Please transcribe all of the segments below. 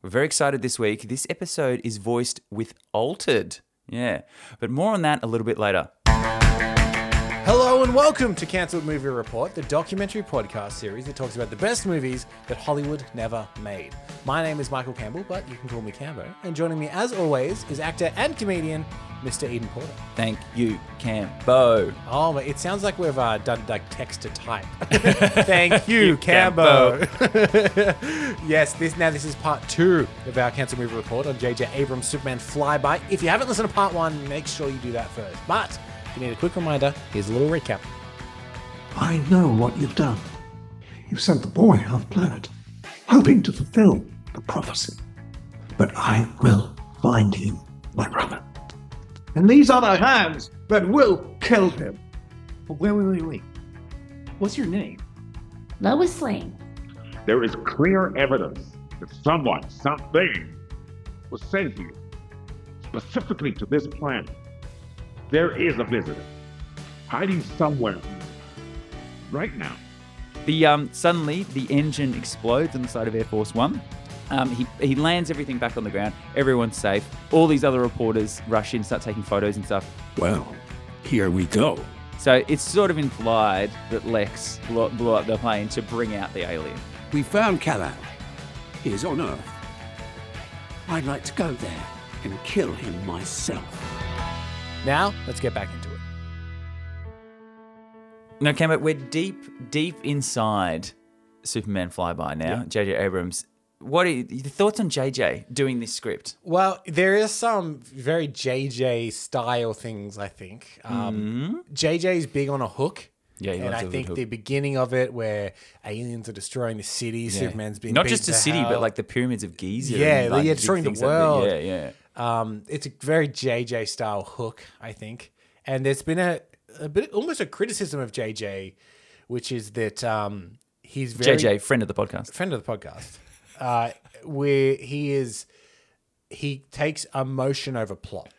We're very excited this week. This episode is voiced with Altered. Yeah, but more on that a little bit later. Hello and welcome to Cancelled Movie Report, the documentary podcast series that talks about the best movies that Hollywood never made. My name is Michael Campbell, but you can call me Cambo. And joining me, as always, is actor and comedian Mr. Eden Porter. Thank you, Cambo. Oh, but it sounds like we've uh, done like text to type. Thank you, Cambo. yes, this now this is part two of our Cancelled Movie Report on J.J. Abrams' Superman Flyby. If you haven't listened to part one, make sure you do that first. But if you need a quick reminder, here's a little recap. I know what you've done. You've sent the boy off planet, hoping to fulfill the prophecy. But I will find him, my brother. And these are the hands that will kill him. But wait, wait, wait, wait. What's your name? Lois Lane. There is clear evidence that someone, something, was sent here specifically to this planet. There is a visitor hiding somewhere right now. The um, suddenly the engine explodes on the side of Air Force One. Um, he, he lands everything back on the ground. Everyone's safe. All these other reporters rush in, start taking photos and stuff. Well, here we go. So it's sort of implied that Lex blew, blew up the plane to bring out the alien. We found Kal-El. He is on Earth. I'd like to go there and kill him myself. Now, let's get back into it. No, Cameron, we're deep, deep inside Superman Flyby now. J.J. Abrams. What are you, your thoughts on JJ doing this script? Well, there is some very JJ style things, I think. Um, JJ's big on a hook. Yeah, he and I think hook. the beginning of it, where aliens are destroying the city, Superman's being not just the city, hell. but like the pyramids of Giza. Yeah, and, like, yeah, destroying the like world. Yeah, yeah. Um, it's a very JJ style hook, I think. And there's been a, a bit, almost a criticism of JJ, which is that um, he's very JJ, friend of the podcast. friend of the podcast, uh, where he is, he takes emotion over plot.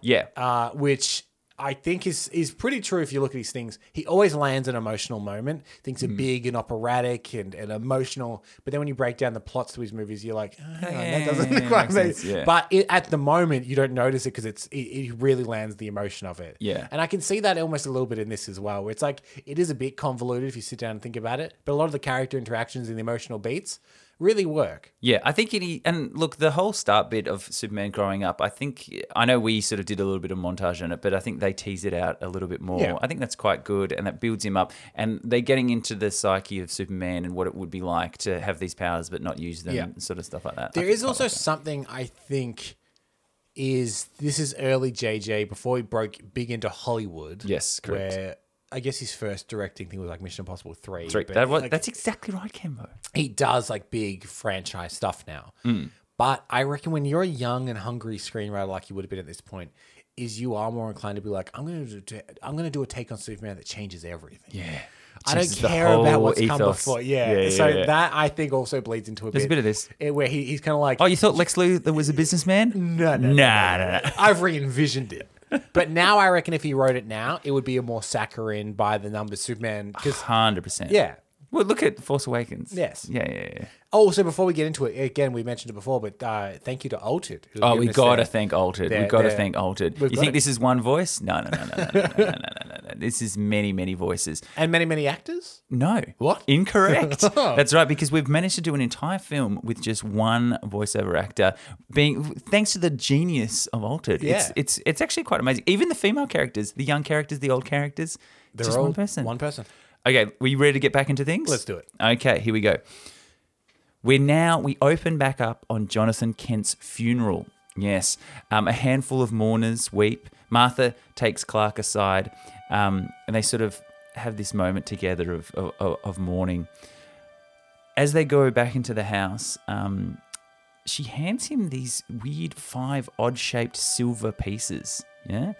Yeah. uh, which I think is is pretty true if you look at these things. He always lands an emotional moment. Things are big and operatic and, and emotional, but then when you break down the plots to his movies, you're like, oh, on, yeah, that doesn't yeah, quite make sense, yeah. But it, at the moment, you don't notice it because it's it, it really lands the emotion of it. Yeah. and I can see that almost a little bit in this as well, where it's like it is a bit convoluted if you sit down and think about it, but a lot of the character interactions and the emotional beats really work. Yeah, I think it. And look, the whole start bit of Superman growing up, I think I know we sort of did a little bit of montage on it, but I think they tease it out a little bit more. Yeah. I think that's quite good, and that builds him up. And they're getting into the psyche of Superman and what it would be like to have these powers but not use them, Yeah. sort of stuff like that. There is also like something I think is this is early JJ before he broke big into Hollywood. Yes, correct. Where I guess his first directing thing was like Mission Impossible three. Three. but, That was, like, that's exactly right, Kimbo. he does like big franchise stuff now. Hmm. But I reckon when you're a young and hungry screenwriter like you would have been at this point, is you are more inclined to be like, I'm gonna do I'm gonna do a take on Superman that changes everything. Yeah. I don't Changes the care about whole what's come ethos. before. Yeah. Yeah, yeah, so yeah. that I think also bleeds into a There's a bit. of this. eh, where he, he's kind of like, Oh, you thought Lex Luthor was a businessman? No, no, no, nah, nah, nah. I've re-envisioned it. But now I reckon if he wrote it now, it would be a more saccharine by the numbers Superman. Because Hundred percent. yeah. Well, look at Force Awakens. Yes. Yeah, yeah, yeah. Oh, so before we get into it, again, we mentioned it before, but uh, thank you to Altered. Oh, given we us got to their- thank Altered. their- we got to thank Altered. You think it. this is one voice? No, no, no, no, no, no, no, no, no, no, no. This is many, many voices. and many, many actors. No. What? Incorrect. That's right, because we've managed to do an entire film with just one voiceover actor, being thanks to the genius of Altered. It's Yeah. it's it's actually quite amazing. Even the female characters, the young characters, the old characters, They're just all one person. One person. Okay, were you ready to get back into things? Let's do it. Okay, here we go. We're now, we open back up on Jonathan Kent's funeral. Yes, um, a handful of mourners weep. Martha takes Clark aside, um, and they sort of have this moment together of, of, of mourning. As they go back into the house, um, she hands him these weird five odd shaped silver pieces. Yeah?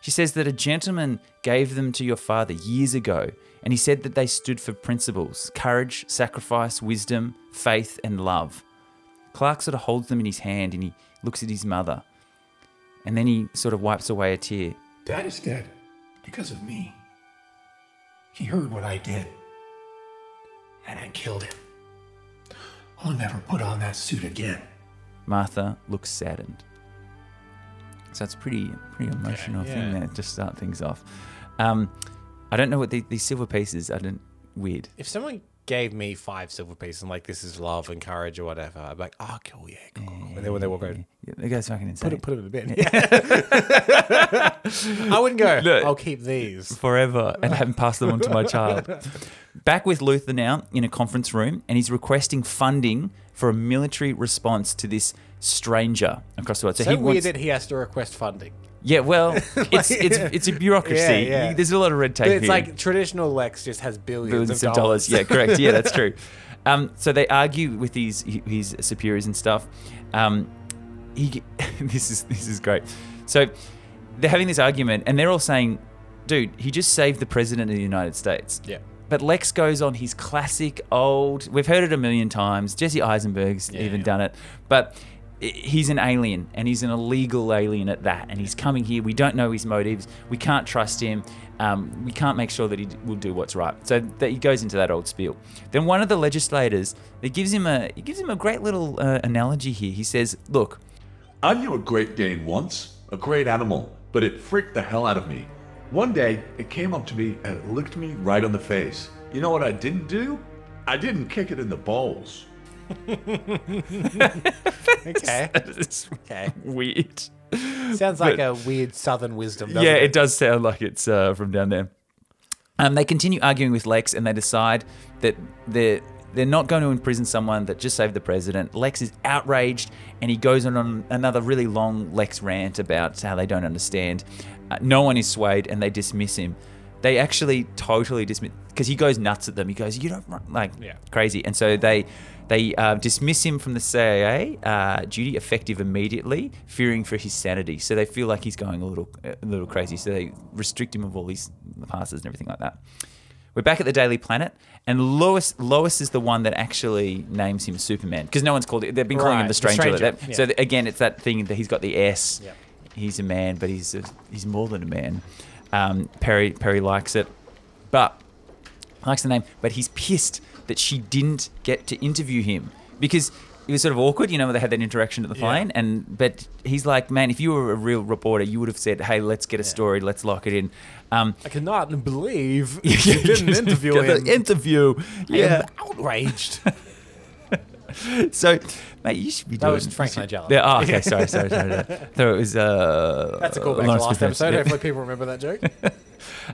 She says that a gentleman gave them to your father years ago, and he said that they stood for principles courage, sacrifice, wisdom, faith, and love. Clark sort of holds them in his hand and he looks at his mother, and then he sort of wipes away a tear. Dad is dead because of me. He heard what I did, and I killed him. I'll never put on that suit again. Martha looks saddened. So it's pretty pretty emotional thing yeah. there to start things off. Um, I don't know what the, these silver pieces. I don't weird. If someone gave me five silver pieces and like this is love and courage or whatever, I'd be like, oh, cool, yeah, cool. cool. And then when they walk Yeah, the guy's fucking insane. put it, put it in the bin. I wouldn't go. Look. I'll keep these. forever and haven't passed them on to my child. Back with Luthor now in a conference room, and he's requesting funding for a military response to this stranger across the world. So, So he weird wants, that he has to request funding. Yeah, well, it's it's it's a bureaucracy. Yeah, yeah. There's a lot of red tape. But it's here. like traditional Lex just has billions, billions of, of dollars. Yeah, correct. Yeah, that's true. Um, so they argue with his his superiors and stuff. Um, he this is this is great. So they're having this argument, and they're all saying, "Dude, he just saved the president of the United States." Yeah. But Lex goes on his classic old. We've heard it a million times. Jesse Eisenberg's even yeah. done it, but. He's an alien, and he's an illegal alien at that. And he's coming here. We don't know his motives. We can't trust him. Um, we can't make sure that he will do what's right. So that he goes into that old spiel. Then one of the legislators, he gives him a he gives him a great little uh, analogy here. He says, "Look, I knew a Great Dane once, a great animal, but it freaked the hell out of me. One day, it came up to me and it licked me right on the face. You know what I didn't do? I didn't kick it in the balls. Okay. it's okay. weird." Sounds like a weird southern wisdom. doesn't yeah, it? it does sound like it's uh, from down there. Um, they continue arguing with Lex, and they decide that they're they're not going to imprison someone that just saved the president. Lex is outraged, and he goes on, another really long Lex rant about how they don't understand. Uh, no one is swayed, and they dismiss him. They actually totally dismiss because he goes nuts at them. He goes, "You don't run-" like Yeah. crazy," and so they they uh, dismiss him from the CIA uh, duty effective immediately, fearing for his sanity. So they feel like he's going a little a little crazy. So they restrict him of all his passes and everything like that. We're back at the Daily Planet, and Lois Lois is the one that actually names him Superman because no one's called it. They've been calling him Right, the the Stranger. Stranger, That- yeah. So th- again, it's that thing that he's got the S. Yep. He's a man, but he's a, he's more than a man. Um, Perry Perry likes it, but likes the name, but he's pissed that she didn't get to interview him because it was sort of awkward, you know, when they had that interaction at the plane. And but he's like, man, if you were a real reporter, you would have said, hey, let's get a story, let's lock it in. Um, I cannot believe you didn't interview him. interview. Yeah. outraged. So, mate, you should be That doing. was Frank Nigella. Yeah, oh, okay, sorry, sorry, sorry. sorry. Thought it was. Uh, That's a callback to last episode. Yeah. Hopefully, people remember that joke.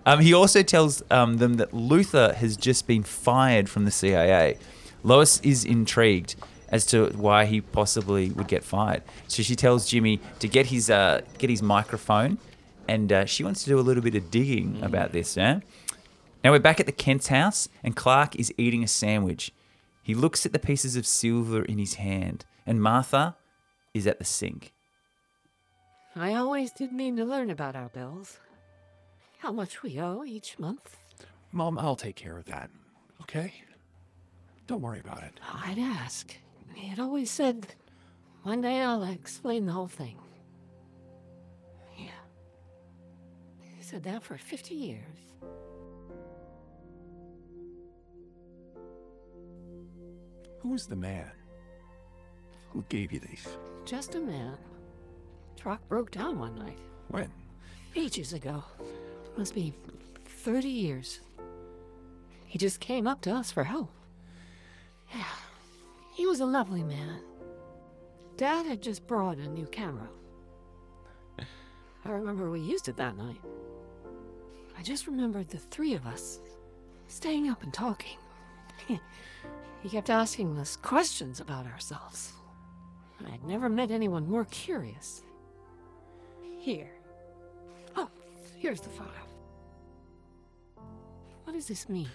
Um, he also tells um, them that Luthor has just been fired from the CIA. Lois is intrigued as to why he possibly would get fired. So she tells Jimmy to get his uh, get his microphone, and uh, she wants to do a little bit of digging about this. Yeah. Now we're back at the Kent's house, and Clark is eating a sandwich. He looks at the pieces of silver in his hand, and Martha is at the sink. I always did mean to learn about our bills. How much we owe each month. Mom, I'll take care of that. Okay? Don't worry about it. I'd ask. He had always said, one day I'll explain the whole thing. Yeah. He said that for 50 years. Who's the man? Who gave you these? Just a man. Truck broke down one night. When? Ages ago. Must be 30 years. He just came up to us for help. Yeah. He was a lovely man. Dad had just brought a new camera. I remember we used it that night. I just remembered the three of us staying up and talking. he kept asking us questions about ourselves. I'd never met anyone more curious. Here. Oh, here's the photo. What does this mean?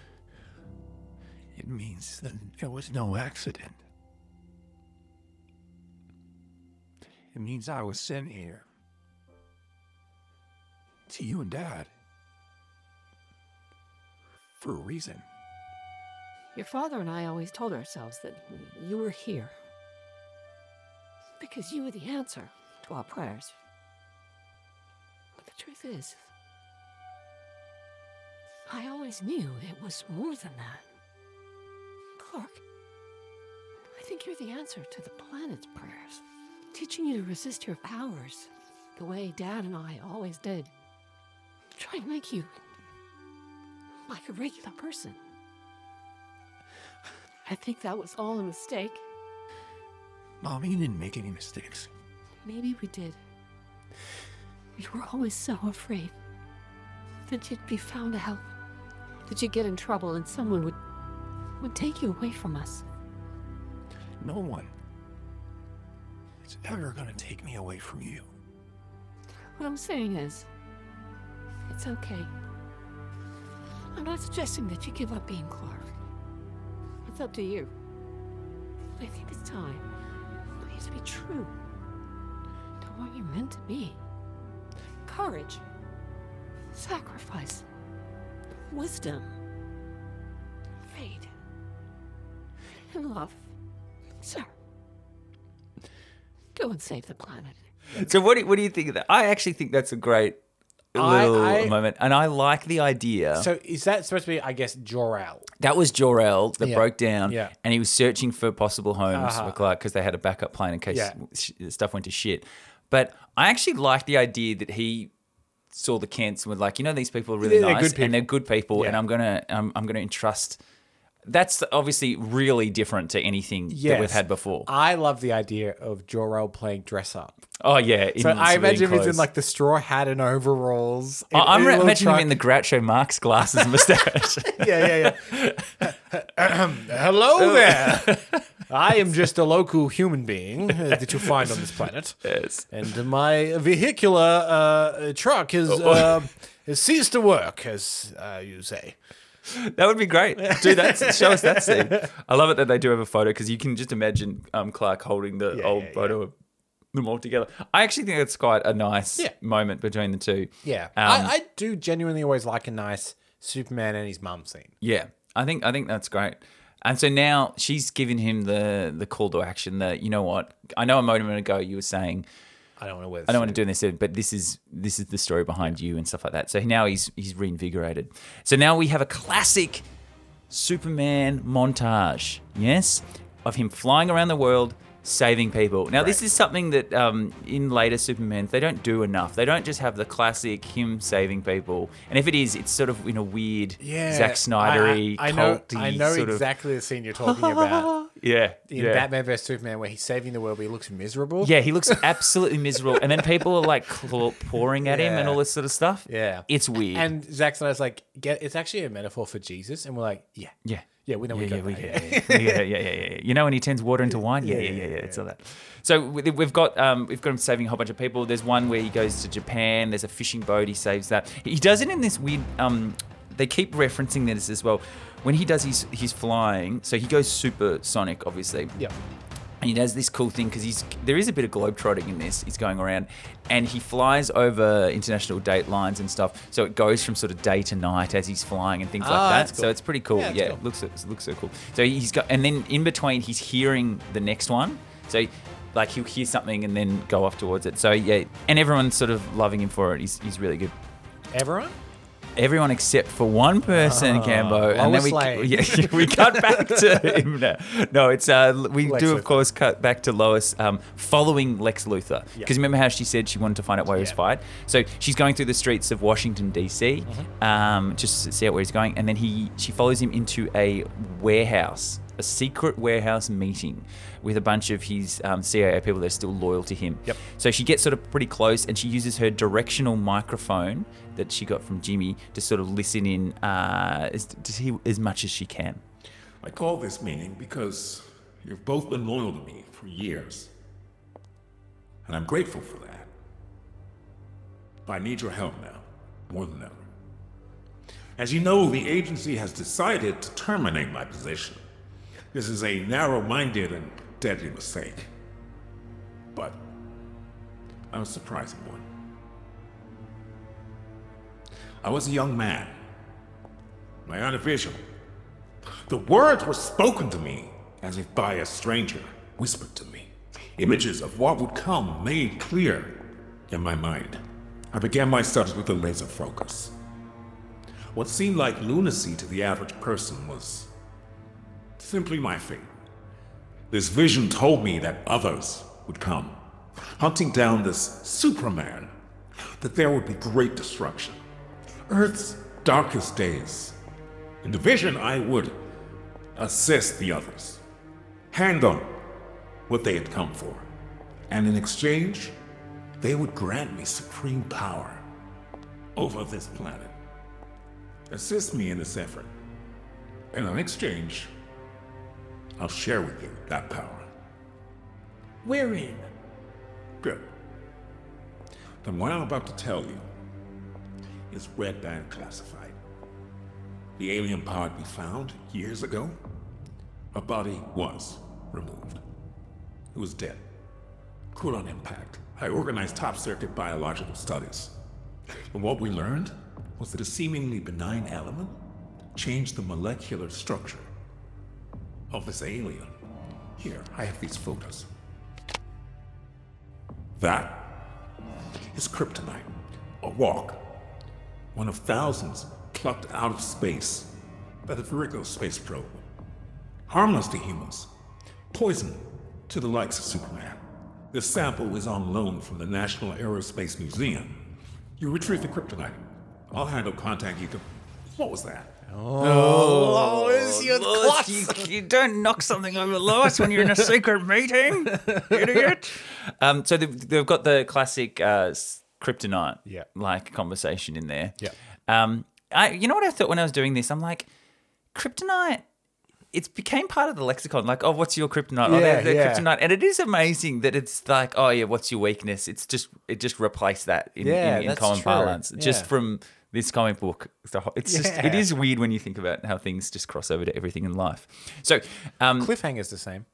It means that there was no accident. It means I was sent here. To you and Dad. For a reason. Your father and I always told ourselves that you were here. Because you were the answer to our prayers. But the truth is, I always knew it was more than that. Clark, I think you're the answer to the planet's prayers. teaching you to resist your powers the way Dad and I always did. Trying to make you like a regular person. I think that was all a mistake. Mommy, you didn't make any mistakes. Maybe we did. We were always so afraid that you'd be found out, that you'd get in trouble and someone would would take you away from us. No one is ever gonna take me away from you. What I'm saying is, it's okay. I'm not suggesting that you give up being Clark. Up to you. I think it's time for you to be true to what you're meant to be. Courage, sacrifice, wisdom, faith, and love. Sir, go and save the planet. So what do, what do you think of that? I actually think that's a great little I- moment, and I like the idea. So is that supposed to be, I guess, Jor-El? that was Jor El that Yeah. broke down, Yeah. and he was searching for possible homes Uh-huh. for Clark because they had a backup plan in case Yeah. stuff went to shit. But I actually like the idea that he saw the Kents and was like, you know, these people are really they're nice and they're good people, and I'm gonna I'm, I'm gonna entrust. That's obviously really different to anything that we've had before. I love the idea of Jor-El playing dress up. Oh yeah, So I civilian imagine he's in like the straw hat and overalls. I- in- I'm re- little imagining him truck. in the Groucho Marx glasses and mustache. yeah, yeah, yeah. Hello there. I am just a local human being uh, that you'll find on this planet. yes. And my vehicular uh, truck has, Oh. uh, has ceased to work, as uh, you say. That would be great. Do that. show us that scene. I love it that they do have a photo because you can just imagine um, Clark holding the Yeah, old yeah, photo of them all together. I actually think it's quite a nice Yeah. moment between the two. Yeah. Um, I, I do genuinely always like a nice Superman and his mum scene. Yeah, I think I think that's great. And so now she's giving him the the call to action. That you know what? I know a moment ago you were saying I don't want to wear I don't want to do this, but this is this is the story behind you and stuff like that. So now he's he's reinvigorated. So now we have a classic Superman montage, yes, of him flying around the world saving people. Now this is something that um, in later Superman they don't do enough. They don't just have the classic him saving people, and if it is, it's sort of in a weird Yeah. Zack Snydery, I, I, I know, I know sort of- exactly the scene you're talking about. yeah, In yeah. Batman vs Superman, where he's saving the world, but he looks miserable. Yeah, he looks absolutely miserable, and then people are like claw- pouring at him and all this sort of stuff. Yeah. it's weird. And Zack Snyder's like, get, it's actually a metaphor for Jesus. And we're like, yeah. yeah, Yeah, we know we yeah, we, yeah, yeah, yeah, yeah, yeah, yeah. You know when he turns water into wine? Yeah, yeah, yeah, yeah. It's all that. So we- we've got um, we've got him saving a whole bunch of people. There's one where he goes to Japan. There's a fishing boat. He saves that. He does it in this weird. Um, they keep referencing this as well. When he does his his flying, so he goes supersonic, obviously. Yeah. And he does this cool thing because he's there is a bit of globetrotting in this. He's going around, and he flies over international date lines and stuff. So it goes from sort of day to night as he's flying and things Ah, like that. that's So it's pretty cool. Yeah, Yeah, cool. it looks it looks so cool. So he's got, and then in between, he's hearing the next one. So like he'll hear something and then go off towards it. So yeah, and everyone's sort of loving him for it. He's he's really good. Everyone? Everyone except for one person, Cambo, and then we yeah, we cut back to him. now. No, it's uh, we Lex do Luthor. of course cut back to Lois um, following Lex Luthor because remember how she said she wanted to find out where he was fired. So she's going through the streets of Washington D.C. Mm-hmm. Um, just to see out where he's going, and then he she follows him into a warehouse, a secret warehouse meeting with a bunch of his um, CIA people that are still loyal to him. Yep. So she gets sort of pretty close and she uses her directional microphone that she got from Jimmy to sort of listen in uh, as, to see as much as she can. I call this meeting because you've both been loyal to me for years. And I'm grateful for that. But I need your help now, more than ever. As you know, the agency has decided to terminate my position. This is a narrow minded and deadly mistake. But I'm a surprising one. I was a young man. My unofficial. The words were spoken to me as if by a stranger, whispered to me. Images of what would come made clear in my mind. I began my studies with a laser focus. What seemed like lunacy to the average person was simply my fate. This vision told me that others would come, hunting down this Superman, that there would be great destruction. Earth's darkest days. In the vision, I would assist the others, hand them what they had come for, and in exchange, they would grant me supreme power over this planet. Assist me in this effort, and in exchange, I'll share with you that power. We're. Good. Then what I'm about to tell you is red band classified. The alien pod we found years ago, a body was removed. It was dead. Cool on impact. I organized top circuit biological studies. And what we learned was that a seemingly benign element changed the molecular structure of this alien. Here, I have these photos. That is kryptonite, a walk, one of thousands plucked out of space by the Virgo space probe. Harmless to humans, poison to the likes of Superman. This sample is on loan from the National Aerospace Museum. You retrieve the kryptonite. I'll handle contact you to. What was that? Oh, Lois, you're Lois, you, you don't knock something over Lois when you're in a secret meeting, idiot. Um, so they've, they've got the classic uh, kryptonite Yeah. like conversation in there. Yeah. Um, I, you know what I thought when I was doing this? I'm like, kryptonite. It became part of the lexicon. Like, oh, what's your kryptonite? oh, Yeah, they're, they're yeah. kryptonite, and it is amazing that it's like, oh yeah, what's your weakness? It's just it just replaced that in, Yeah, in, in that's common true. parlance, just Yeah. from this comic book. The whole- It's just it Yeah. is weird when you think about how things just cross over to everything in life. So, um, Cliffhanger's the same.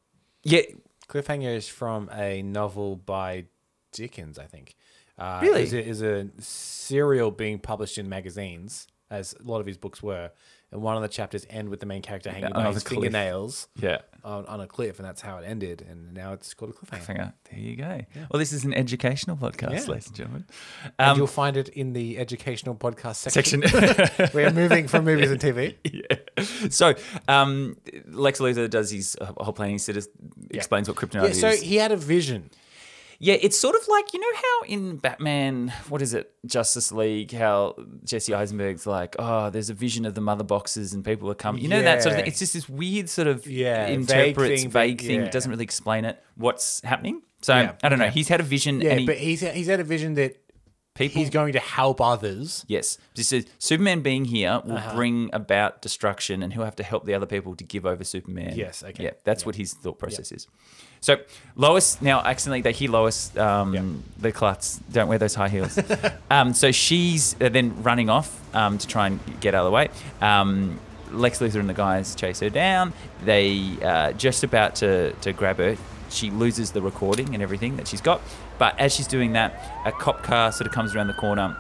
yeah, Cliffhanger is from a novel by Dickens, I think. Uh, Really? Is a, is a serial being published in magazines, as a lot of his books were. And one of the chapters end with the main character hanging by his cliff. fingernails yeah. On, on a cliff, and that's how it ended. And now it's called a cliffhanger. There you go. Well, this is an educational podcast, Yeah. ladies and gentlemen. and Um, you'll find it in the educational podcast section. section. We're moving from movies and TV. yeah. So, um, Lex Luthor does his uh, whole plan. He sort of explains what kryptonite Yeah, is. so he had a vision. Yeah, it's sort of like you know how in Batman, what is it, Justice League, how Jesse Eisenberg's like, oh, there's a vision of the mother boxes and people are coming. You know that sort of thing. It's just this weird sort of Yeah, vague interprets thing, vague thing, yeah. doesn't really explain it what's happening. So Yeah, I don't know. okay. He's had a vision. Yeah, and he, but he's he's had a vision that people he's going to help others. Yes. This is Superman being here will Uh-huh. bring about destruction and he'll have to help the other people to give over Superman. Yes, okay. Yeah, that's what his thought process is. So Lois, now accidentally they hear Lois, um, the Klutz, don't wear those high heels. um, so she's then running off um, to try and get out of the way. Um, Lex Luthor and the guys chase her down. They uh, just about to, to grab her. She loses the recording and everything that she's got. But as she's doing that, a cop car sort of comes around the corner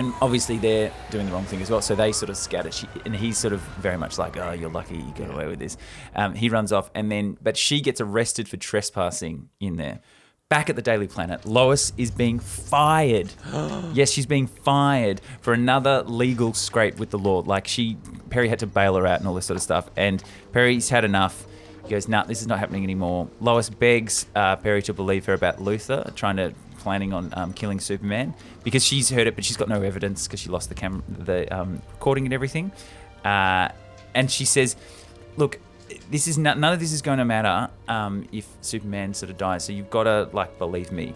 and obviously they're doing the wrong thing as well. So they sort of scatter. She, and he's sort of very much like, "Oh, you're lucky you got away with this." Um, he runs off, and then but she gets arrested for trespassing in there. Back at the Daily Planet, Lois is being fired. yes, she's being fired for another legal scrape with the law. Like she, Perry had to bail her out and all this sort of stuff. And Perry's had enough. He goes, "Nah, this is not happening anymore." Lois begs uh, Perry to believe her about Luthor trying to planning on um, killing Superman because she's heard it, but she's got no evidence because she lost the camera, the um, recording and everything. Uh, and she says, "Look, this is not, none of this is going to matter um, if Superman sort of dies. So you've got to like believe me."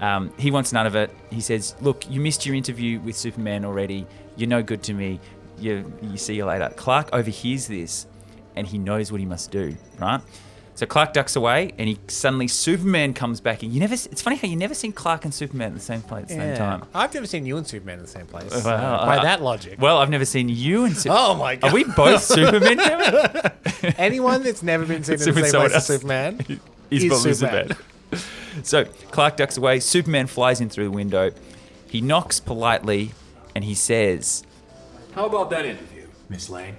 Um, he wants none of it. He says, "Look, you missed your interview with Superman already. You're no good to me. You, you see you later." Clark overhears this, and he knows what he must do. Right. So Clark ducks away, and he suddenly Superman comes back. And you never. It's funny how you never seen Clark and Superman at the same place at the same time. I've never seen you and Superman in the same place. Well, Uh, by uh, that logic. Well, I've never seen you and. Su- Oh my god! Are we both Superman? Kevin? Anyone that's never been seen in the same place as. Superman He's is probably Superman. Superman. so Clark ducks away. Superman flies in through the window. He knocks politely, and he says, How about that interview, Miss Lane?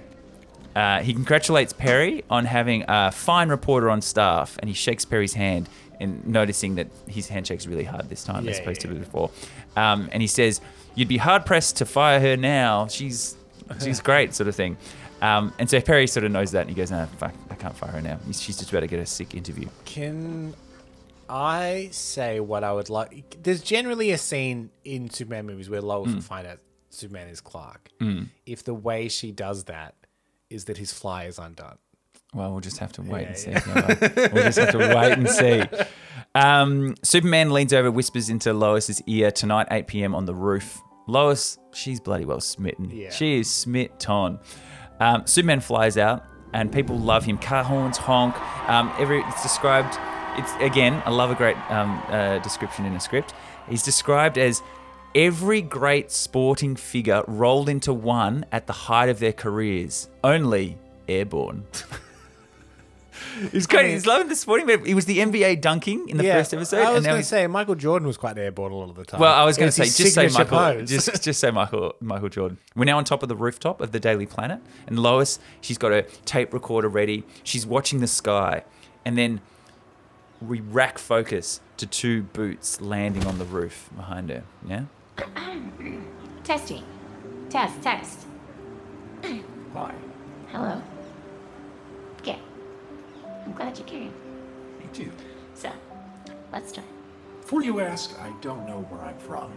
Uh, he congratulates Perry on having a fine reporter on staff, and he shakes Perry's hand, and noticing that his handshake's really hard this time as opposed yeah, to before. Um, and he says, "You'd be hard pressed to fire her now. She's she's great, sort of thing." Um, and so Perry sort of knows that, and he goes, "No, fuck, I can't fire her now. She's just about to get a sick interview." Can I say what I would like. There's generally a scene in Superman movies where Lois Mm. will find out Superman is Clark. If the way she does that is that his fly is undone. Well, we'll just have to wait and see. Yeah, we'll just have to wait and see. Um, Superman leans over, whispers into Lois's ear tonight, 8 p.m. on the roof. Lois, she's bloody well smitten. Yeah. She is smitten. Um, Superman flies out, and people love him. Car horns honk. Um, every it's described. It's again, I love a great um, uh, description in a script. He's described as every great sporting figure rolled into one at the height of their careers, only airborne. He's great. He's loving the sporting. But he was the NBA dunking in the first episode. I was going to say Michael Jordan was quite airborne a lot of the time. well, I was going to say just say Michael, pose. just just say Michael Michael Jordan. We're now on top of the rooftop of the Daily Planet, and Lois, she's got a tape recorder ready. She's watching the sky, and then we rack focus to two boots landing on the roof behind her. Yeah. Testing. Test, test. Hi. Hello. Okay. I'm glad you came. Me too. So, let's start. Before you ask, I don't know where I'm from,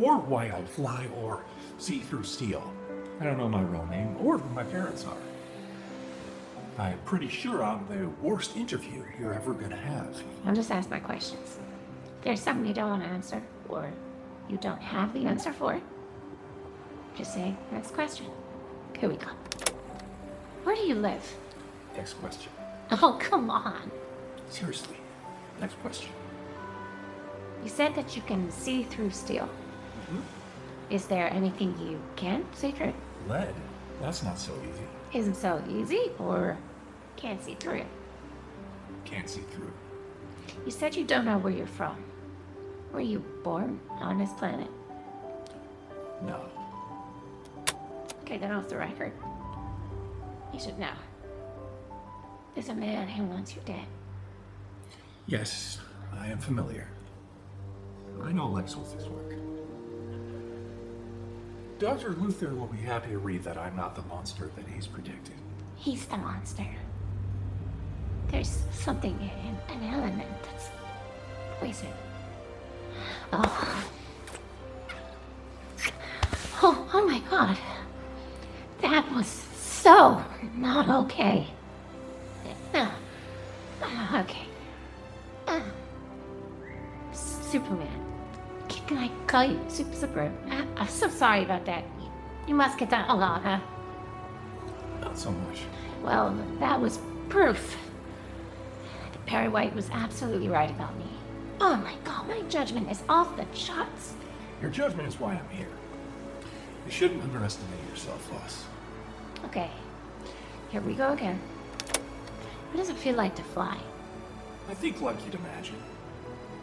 or why I fly, or see through steel. I don't know my real name, or who my parents are. I'm pretty sure I'm the worst interview you're ever gonna have. I'll just ask my questions. If there's something you don't want to answer, or you don't have the answer for, just say, next question. Here we go. Where do you live? Next question. Oh, come on. Seriously. Next question. You said that you can see through steel. Mm-hmm. Is there anything you can't see through? Lead? That's not so easy. Isn't so easy, or can't see through it? Can't see through. You said you don't know where you're from. Were you born on this planet? No. Okay, then off the record. You should know. There's a man who wants you dead. Yes, I am familiar. I know Lex Luthor's work. Dr. Luthor will be happy to read that I'm not the monster that he's predicted. He's the monster. There's something in an element that's poison. Oh. Oh, oh my god. That was so not okay. Uh, okay. Uh, Superman. Can I call you Super Super? I, I'm so sorry about that. You, you must get that a lot, huh? Not so much. Well, that was proof. Perry White was absolutely right about me. Oh my god, my judgment is off the charts. Your judgment is why I'm here. You shouldn't underestimate yourself, Loss. Okay, here we go again. What does it feel like to fly? I think like you'd imagine.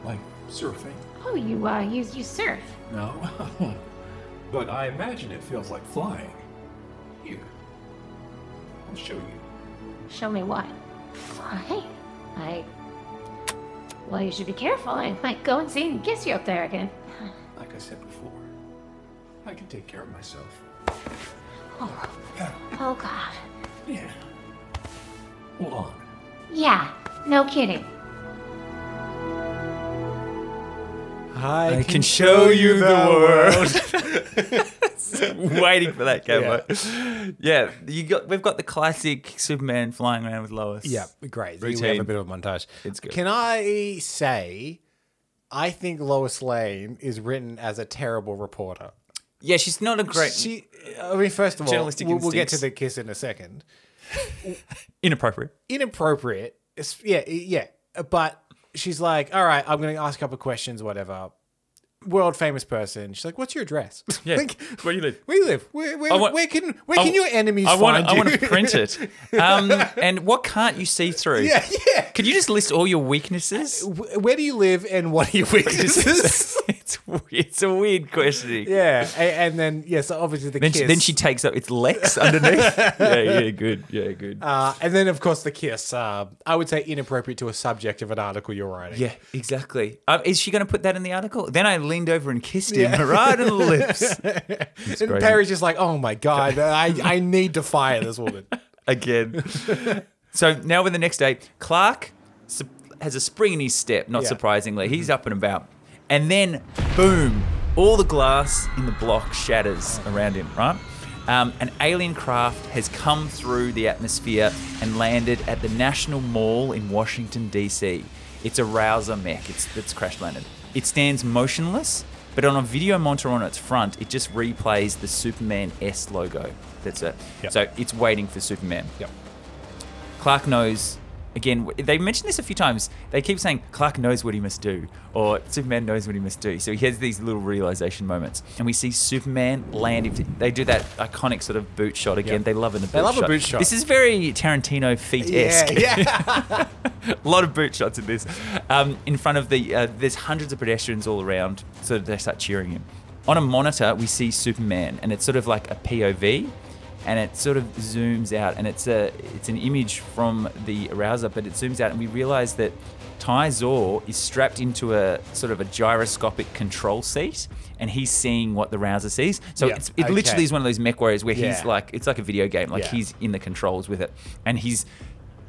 Like surfing. Oh, you, uh, you, you surf. No. but I imagine it feels like flying. Here. I'll show you. Show me what? Fly? I. Well, you should be careful. I might go and see and kiss you up there again. Like I said before, I can take care of myself. Oh, oh god. Yeah. Hold on. Yeah, no kidding. I, can show you the Waiting for that, Gabo. Yeah. you got. We've got the classic Superman flying around with Lois. Yeah, great. We have a bit of a montage. It's good. Can I say, I think Lois Lane is written as a terrible reporter. Yeah, she's not a great. She, I mean, first of all, Journalistic we'll, we'll get to the kiss in a second. inappropriate. Inappropriate. It's, yeah, yeah. But she's like, all right, I'm going to ask a couple of questions, whatever. World famous person. She's like, what's your address? Yeah. like, Where do you live? where you live? Where, where, want- where can where I- can your enemies I want. find I you? want to print it. Um, and what can't you see through? yeah, yeah. Could you just list all your weaknesses? Wh- Where do you live and what are your weaknesses? it's it's a weird questioning. yeah, a- and, then yeah, so obviously the Then kiss. she, then she takes up. It's Lex underneath. yeah, yeah, good. Yeah, good. Uh, and then, of course, the kiss. Uh, I would say inappropriate to a subject of an article you're writing. yeah, exactly. Um, is she going to put that in the article? Then I leaned over and kissed him right on the lips. and great. Perry's just like, oh my God, I, I need to fire this woman. again. so now with the next day, Clark, su- has a spring in his step, not Yeah. surprisingly. He's up and about. And then, boom, all the glass in the block shatters around him, right? Um, an alien craft has come through the atmosphere and landed at the National Mall in Washington, D.C. It's a Rouser mech. It's, it's crash landed. It stands motionless, but on a video monitor on its front, it just replays the Superman S logo. That's it. Yep. So it's waiting for Superman. Yep. Clark knows. Again, they mentioned this a few times. They keep saying Clark knows what he must do, or Superman knows what he must do. So he has these little realization moments, and we see Superman land. into- They do that iconic sort of boot shot again. Yep. They love in The They boot love a shot. boot shot. This is very Tarantino feet esque. Yeah, yeah. a lot of boot shots in this. Um, in front of the, uh, there's hundreds of pedestrians all around, so they start cheering him. On a monitor, we see Superman, and it's sort of like a POV, and it sort of zooms out, and it's a, it's an image from the arouser, but it zooms out, and we realize that Ty Zor is strapped into a sort of a gyroscopic control seat, and he's seeing what the rouser sees. So Yeah, it's, it okay. literally is one of those mech warriors where he's like, it's like a video game, like Yeah. he's in the controls with it, and he's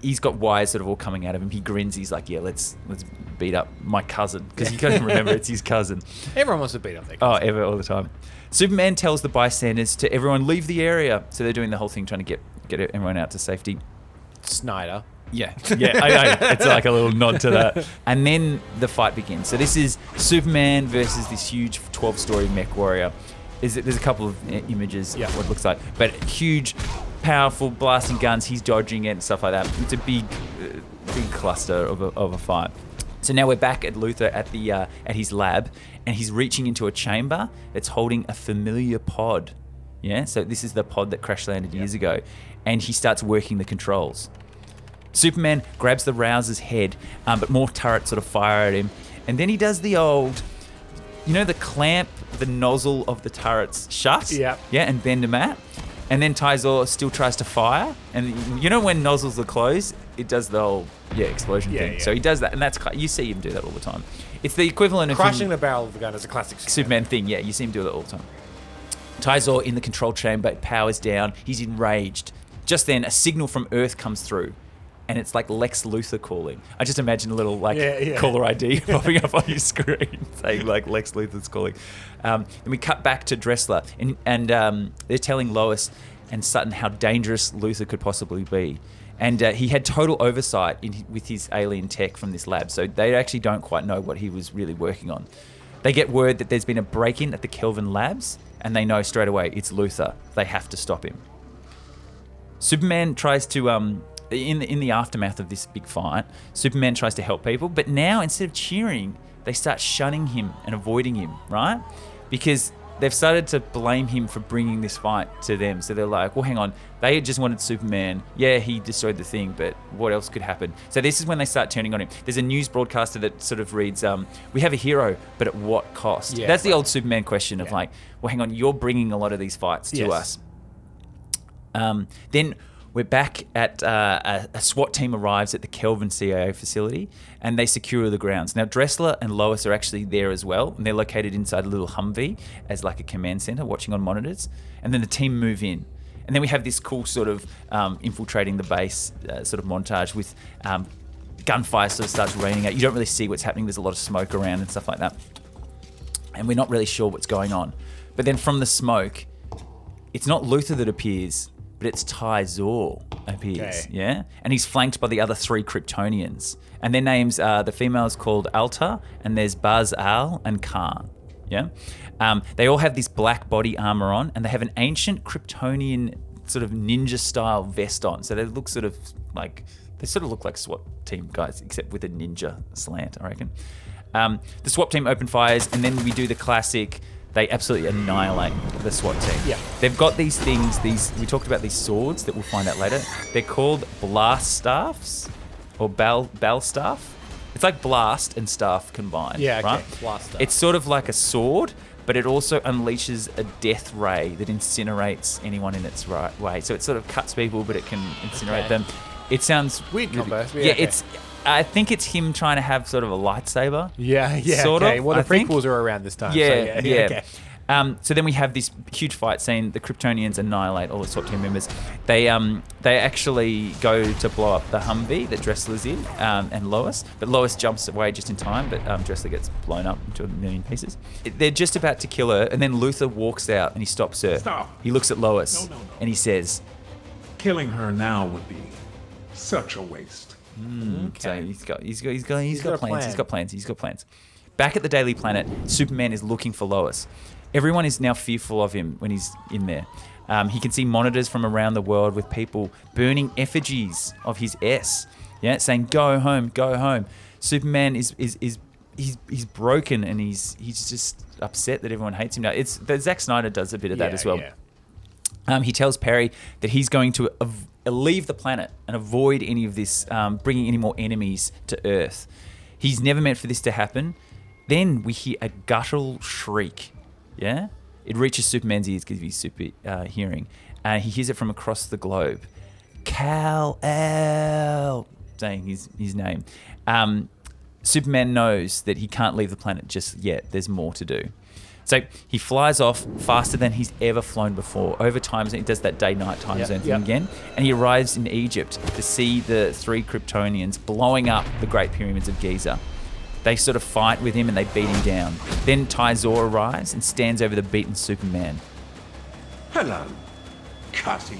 he's got wires sort of all coming out of him. He grins. He's like, "Yeah, let's let's beat up my cousin," because you got to remember it's his cousin. Everyone wants to beat up their Oh, ever all the time. Superman tells the bystanders to everyone leave the area. So they're doing the whole thing, trying to get get everyone out to safety. Snyder. Yeah, yeah, I know. It's like a little nod to that. And then the fight begins. So this is Superman versus this huge 12-story mech warrior. Is it, there's a couple of uh, images Yeah. of what it looks like, but huge, powerful blasting guns. He's dodging it and stuff like that. It's a big, uh, big cluster of a, of a fight. So now we're back at Luthor at the uh, at his lab, and he's reaching into a chamber that's holding a familiar pod. Yeah, so this is the pod that crash landed years ago, and he starts working the controls. Superman grabs the rouser's head, um, but more turrets sort of fire at him. And then he does the old, you know, the clamp the nozzle of the turrets shut. Yep. Yeah, and bend them out. And then Tyzor still tries to fire. And you know when nozzles are closed, it does the whole yeah explosion Yeah, thing. yeah. So he does that, and that's you see him do that all the time. It's the equivalent of Crushing the barrel of the gun is a classic. Superman thing. Yeah, you see him do it all the time. Tyzor in the control chamber, powers down. He's enraged. Just then, a signal from Earth comes through, and it's like Lex Luthor calling. I just imagine a little like Yeah, yeah. caller ID popping up on your screen saying like Lex Luthor's calling. Um, and we cut back to Dressler, and and um, they're telling Lois and Sutton how dangerous Luthor could possibly be. And uh, he had total oversight in, with his alien tech from this lab, so they actually don't quite know what he was really working on. They get word that there's been a break in at the Kelvin Labs, and they know straight away it's Luthor. They have to stop him. Superman tries to, um, in, in the aftermath of this big fight, Superman tries to help people, but now instead of cheering, they start shunning him and avoiding him, right? Because they've started to blame him for bringing this fight to them. So they're like, well, hang on, they just wanted Superman. Yeah, he destroyed the thing, but what else could happen? So this is when they start turning on him. There's a news broadcaster that sort of reads, um, we have a hero, but at what cost? Yeah, That's the right. old Superman question of Yeah. like, well, hang on, you're bringing a lot of these fights to Yes. us. Um, then we're back at uh, a, a SWAT team arrives at the Kelvin CIO facility and they secure the grounds. Now, Dressler and Lois are actually there as well, and they're located inside a little Humvee as like a command center watching on monitors. And then the team move in. And then we have this cool sort of um, infiltrating the base uh, sort of montage with um, gunfire sort of starts raining out. You don't really see what's happening, there's a lot of smoke around and stuff like that. And we're not really sure what's going on. But then from the smoke, it's not Luthor that appears, but it's Ty Zor appears. Okay. Yeah, and he's flanked by the other three Kryptonians, and their names are the female is called Alta, and there's Baz Al and Khan. Yeah, um, they all have this black body armor on, and they have an ancient Kryptonian sort of ninja style vest on. So they look sort of like they sort of look like SWAT team guys, except with a ninja slant, I reckon. Um, the SWAT team open fires, and then we do the classic. They absolutely annihilate the SWAT team. Yeah. They've got these things, these we talked about these swords that we'll find out later. They're called blast staffs or bell bell staff. It's like blast and staff combined. Yeah, okay. Right? Blast staff. It's sort of like a sword, but it also unleashes a death ray that incinerates anyone in its right way. So it sort of cuts people, but it can incinerate Okay. them. It sounds Weird really- combo. Yeah, Yeah, okay. it's. I think it's him trying to have sort of a lightsaber. Yeah, yeah. Sort okay. of, Well, the I think. prequels are around this time. so Yeah, yeah. okay. Um, so then we have this huge fight scene. The Kryptonians annihilate all the SWAT team members. They um, they actually go to blow up the Humvee that Dressler's in um, and Lois, but Lois jumps away just in time. But um, Dressler gets blown up into a million pieces. They're just about to kill her, and then Luthor walks out and he stops her. Stop. He looks at Lois No, no, no. and he says, Killing her now would be such a waste. So he's got he's got he's got he's He's got, got plans. plan. He's got plans. He's got plans. Back at the Daily Planet, Superman is looking for Lois. Everyone is now fearful of him when he's in there. Um, he can see monitors from around the world with people burning effigies of his S. Yeah, saying "Go home, go home." Superman is is is he's he's broken and he's he's just upset that everyone hates him now. It's that Zack Snyder does a bit of that as well. yeah. Um, he tells Perry that he's going to av- leave the planet and avoid any of this, um, bringing any more enemies to Earth. He's never meant for this to happen. Then we hear a guttural shriek. Yeah? It reaches Superman's ears because he's super uh, hearing. And he hears it from across the globe. Kal-El, saying his, his name. Um, Superman knows that he can't leave the planet just yet. There's more to do. So he flies off faster than he's ever flown before. Over time, he does that day-night time Yep, zone thing yep. again, and he arrives in Egypt to see the three Kryptonians blowing up the Great Pyramids of Giza. They sort of fight with him and they beat him down. Then Tyzor arrives and stands over the beaten Superman. Hello, Cutty.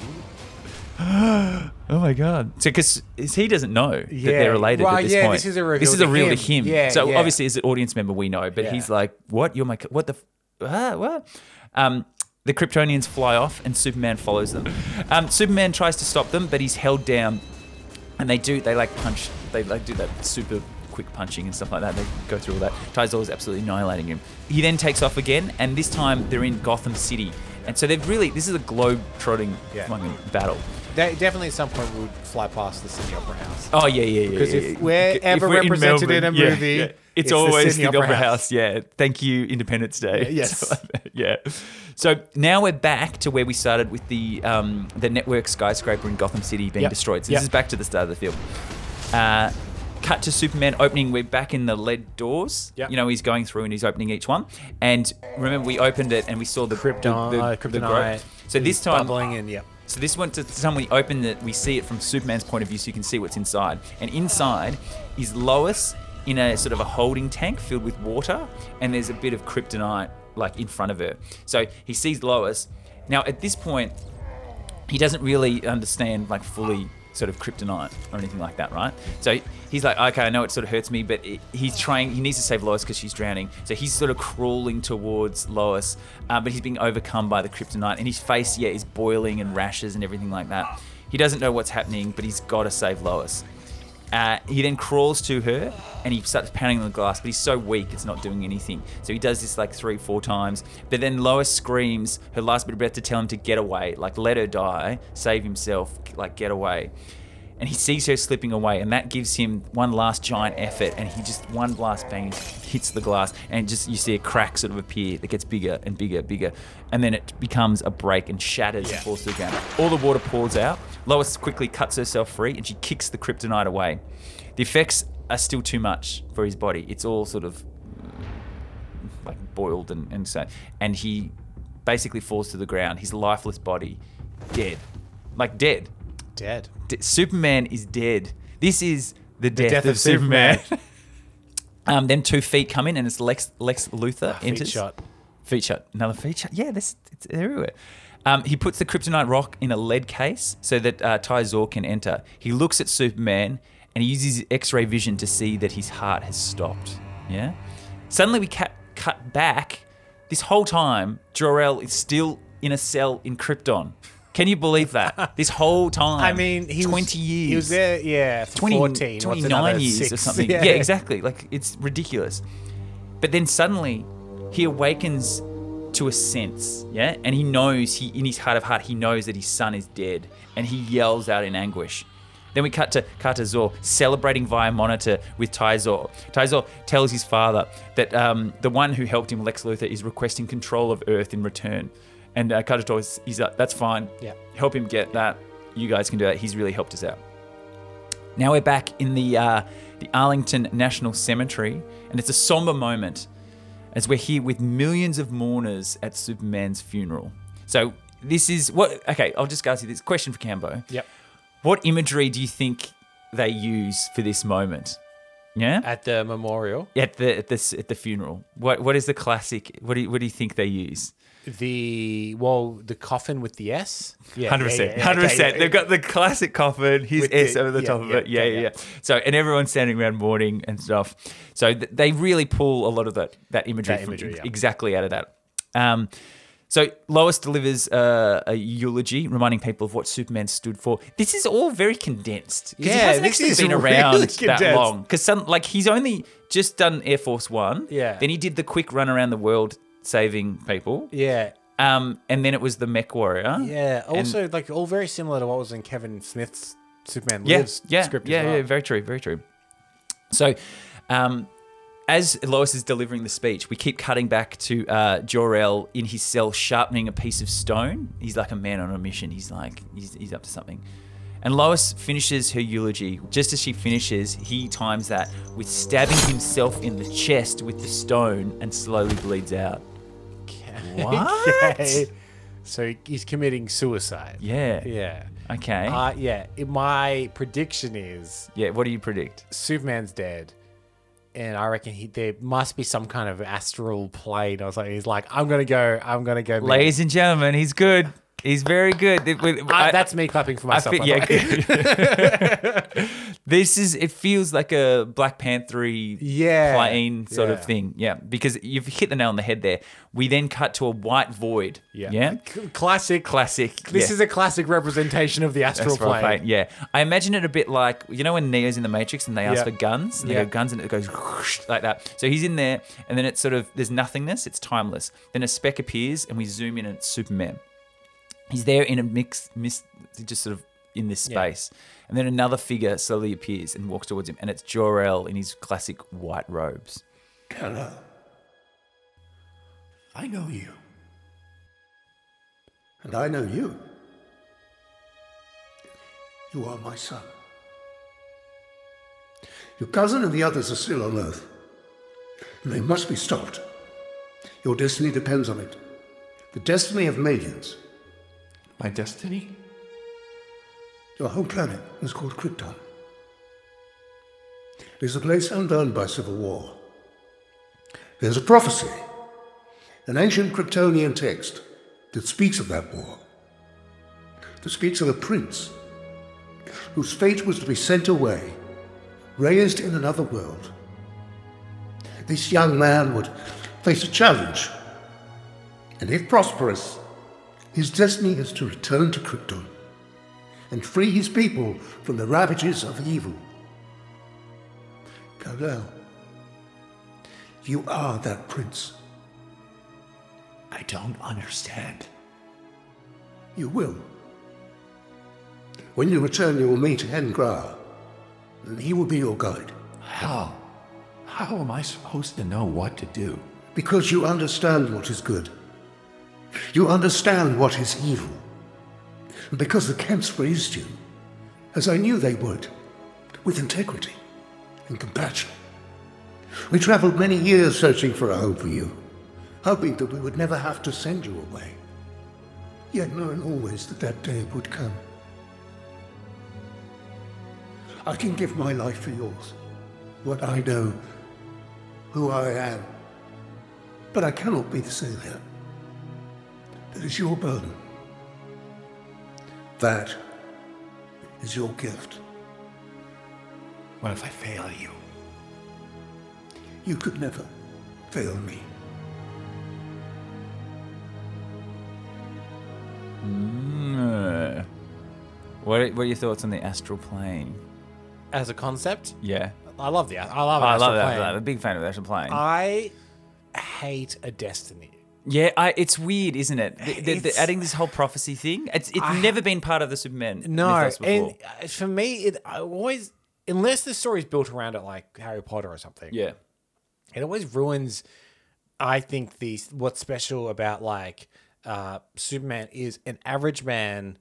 Oh my god! So because he doesn't know that Yeah, they're related right, at this yeah, point. this is a reveal This is to a real to him. him. Yeah, so yeah. obviously, as an audience member, we know, but Yeah. he's like, "What? You're my c- what the? f- Ah, what?" Um, the Kryptonians fly off, and Superman follows them. Um, Superman tries to stop them, but he's held down, and they do. They like punch. They like do that super quick punching and stuff like that. They go through all that. Tyzor is absolutely annihilating him. He then takes off again, and this time they're in Gotham City. And so they've really, this is a globe trotting Yeah. battle. They, definitely at some point we would fly past the Sydney Opera House. Oh yeah, yeah, yeah. Because yeah, if we're ever we're represented in a Melbourne, yeah, movie, yeah. it's it's, the always Sydney the Opera Opera House. House. Yeah, thank you, Independence Day. Yes. Stuff yeah. So now we're back to where we started with the um, the network skyscraper in Gotham City being Yep. destroyed. So Yep. this is back to the start of the film. Uh, cut to Superman opening. We're back in the lead doors. Yep. You know, he's going through and he's opening each one. And remember, we opened it and we saw the Krypton, the, the, uh, the Kryptonite. growth. So this time, bubbling in, yeah. so this one, to the time we open it, we see it from Superman's point of view, so you can see what's inside. And inside is Lois in a sort of a holding tank filled with water, and there's a bit of kryptonite like in front of her. So he sees Lois. Now at this point, he doesn't really understand like fully sort of kryptonite or anything like that, right? So he's like, okay, I know it sort of hurts me, but it, he's trying. He needs to save Lois because she's drowning. So he's sort of crawling towards Lois, uh, but he's being overcome by the kryptonite, and his face, yeah, is boiling and rashes and everything like that. He doesn't know what's happening, but he's got to save Lois. Uh, he then crawls to her and he starts pounding on the glass, but he's so weak it's not doing anything. So he does this like three, four times. But then Lois screams her last bit of breath to tell him to get away, like let her die, save himself, like get away. And he sees her slipping away, and that gives him one last giant effort. And he just one blast bang hits the glass, and just you see a crack sort of appear that gets bigger and bigger, bigger, and then it becomes a break and shatters and falls to the ground. All the water pours out. Lois quickly cuts herself free, and she kicks the kryptonite away. The effects are still too much for his body. It's all sort of mm, like boiled and, and so and he basically falls to the ground his lifeless body dead like dead Dead. D- superman is dead this is the death, death of, of superman, Superman. um, then two feet come in and it's lex lex luthor Feet enters shot. feet shot another feet shot yeah this it's everywhere um, he puts the kryptonite rock in a lead case so that uh, Tyzor can enter. He looks at Superman and he uses his X-ray vision to see that his heart has stopped. Yeah. Suddenly we cut cut back. This whole time, Jor-El is still in a cell in Krypton. Can you believe that? This whole time. I mean, he was- 20 years. He was there, yeah, for 20, 14. 29 another years or something. Yeah. exactly. Like it's ridiculous. But then suddenly he awakens to a sense, yeah? And he knows he in his heart of heart he knows that his son is dead and he yells out in anguish. Then we cut to Katazor celebrating via monitor with Tyzor. Tyzor tells his father that um, the one who helped him, Lex Luthor, is requesting control of Earth in return. And uh, Katazor is he's like, that's fine. Yeah. Help him get that. You guys can do that. He's really helped us out. Now we're back in the uh, the Arlington National Cemetery, and it's a somber moment. as we're here with millions of mourners at Superman's funeral. So this is what. Okay, I'll just ask you this question for Cambo. Yep. What imagery do you think they use for this moment? Yeah. At the memorial, At the at this at the funeral. What what is the classic? What do you, what do you think they use? The well, the coffin with the S. Yeah, Hundred yeah, percent, yeah, yeah, hundred percent. They've got the classic coffin, his With S the- over the yeah, top of yeah, it. Yeah, yeah, yeah, yeah. yeah. So and everyone's standing around mourning and stuff. So th- they really pull a lot of that that imagery, That imagery, yeah. exactly out of that. Um, so Lois delivers uh, a eulogy, reminding people of what Superman stood for. This is all very condensed. 'cause he Yeah, hasn't this actually been really around that long. Because some like he's only just done Air Force One. Yeah. Then he did the quick run around the world saving people. Yeah. Um, and then it was the Mech Warrior. Yeah. Also, like all very similar to what was in Kevin Smith's Superman yeah, Lives yeah, script. yeah, as well. yeah, very true, very true. So, um, as Lois is delivering the speech, we keep cutting back to uh, Jor-El in his cell sharpening a piece of stone. He's like a man on a mission. He's like he's, he's up to something. And Lois finishes her eulogy. Just as she finishes, he times that with stabbing himself in the chest with the stone and slowly bleeds out. What? Okay. So he's committing suicide. Yeah. Yeah. Okay. Uh, yeah. it- My prediction is yeah. What do you predict? Superman's dead. And I reckon he there must be some kind of astral plane or something. He's like, I'm gonna go, I'm gonna go. meet Ladies and gentlemen, he's good. He's very good. It- with- I- I- that's me clapping for myself. feel- yeah, the way. good. this is. It feels like a Black Panthery Yeah, plane sort yeah. of thing. Yeah, because you've hit the nail on the head there. We then cut to a white void. Yeah. yeah, C- classic. classic. This yeah. is a classic representation of the astral Astral plane. plane, Yeah, I imagine it a bit like you know when Neo's in the Matrix and they ask for guns, and they go guns, and it goes whoosh, like that. So he's in there, and then it's sort of there's nothingness. It's timeless. Then a speck appears, and we zoom in, and it's Superman. He's there in a mix, mist, just sort of in this Yeah. space, and then another figure slowly appears and walks towards him, and it's Jor-El in his classic white robes. Hello. I know you. And I know you. You are my son. Your cousin and the others are still on Earth. And they must be stopped. Your destiny depends on it. The destiny of millions. My destiny? Your whole planet is called Krypton. It is a place undone by civil war. There's a prophecy, an ancient Kryptonian text that speaks of that war, that speaks of a prince whose fate was to be sent away, raised in another world. This young man would face a challenge, and if prosperous, his destiny is to return to Krypton and free his people from the ravages of evil. Kal-El, you are that prince. I don't understand. You will. When you return, you will meet Hengra, and he will be your guide. How? How am I supposed to know what to do? Because you understand what is good. You understand what is evil. Because the Kents raised you, as I knew they would, with integrity and compassion. We traveled many years searching for a home for you, hoping that we would never have to send you away. Yet knowing always that that day would come. I can give my life for yours, what I know, who I am. But I cannot be the savior. That is your burden. That is your gift. What if I fail you? You could never fail me. Mm. What are, what are your thoughts on the astral plane? As a concept, Yeah, I love the. I love. Oh, I astral love that. I'm a big fan of the astral plane. I hate a destiny. Yeah, I, it's weird, isn't it? The, the, the, adding this whole prophecy thing. It's it's I- never been part of the Superman No, mythos before. and uh, for me, it I always unless the story's built around it, like Harry Potter or something. yeah, it always ruins. I think the what's special about like uh, Superman is an average man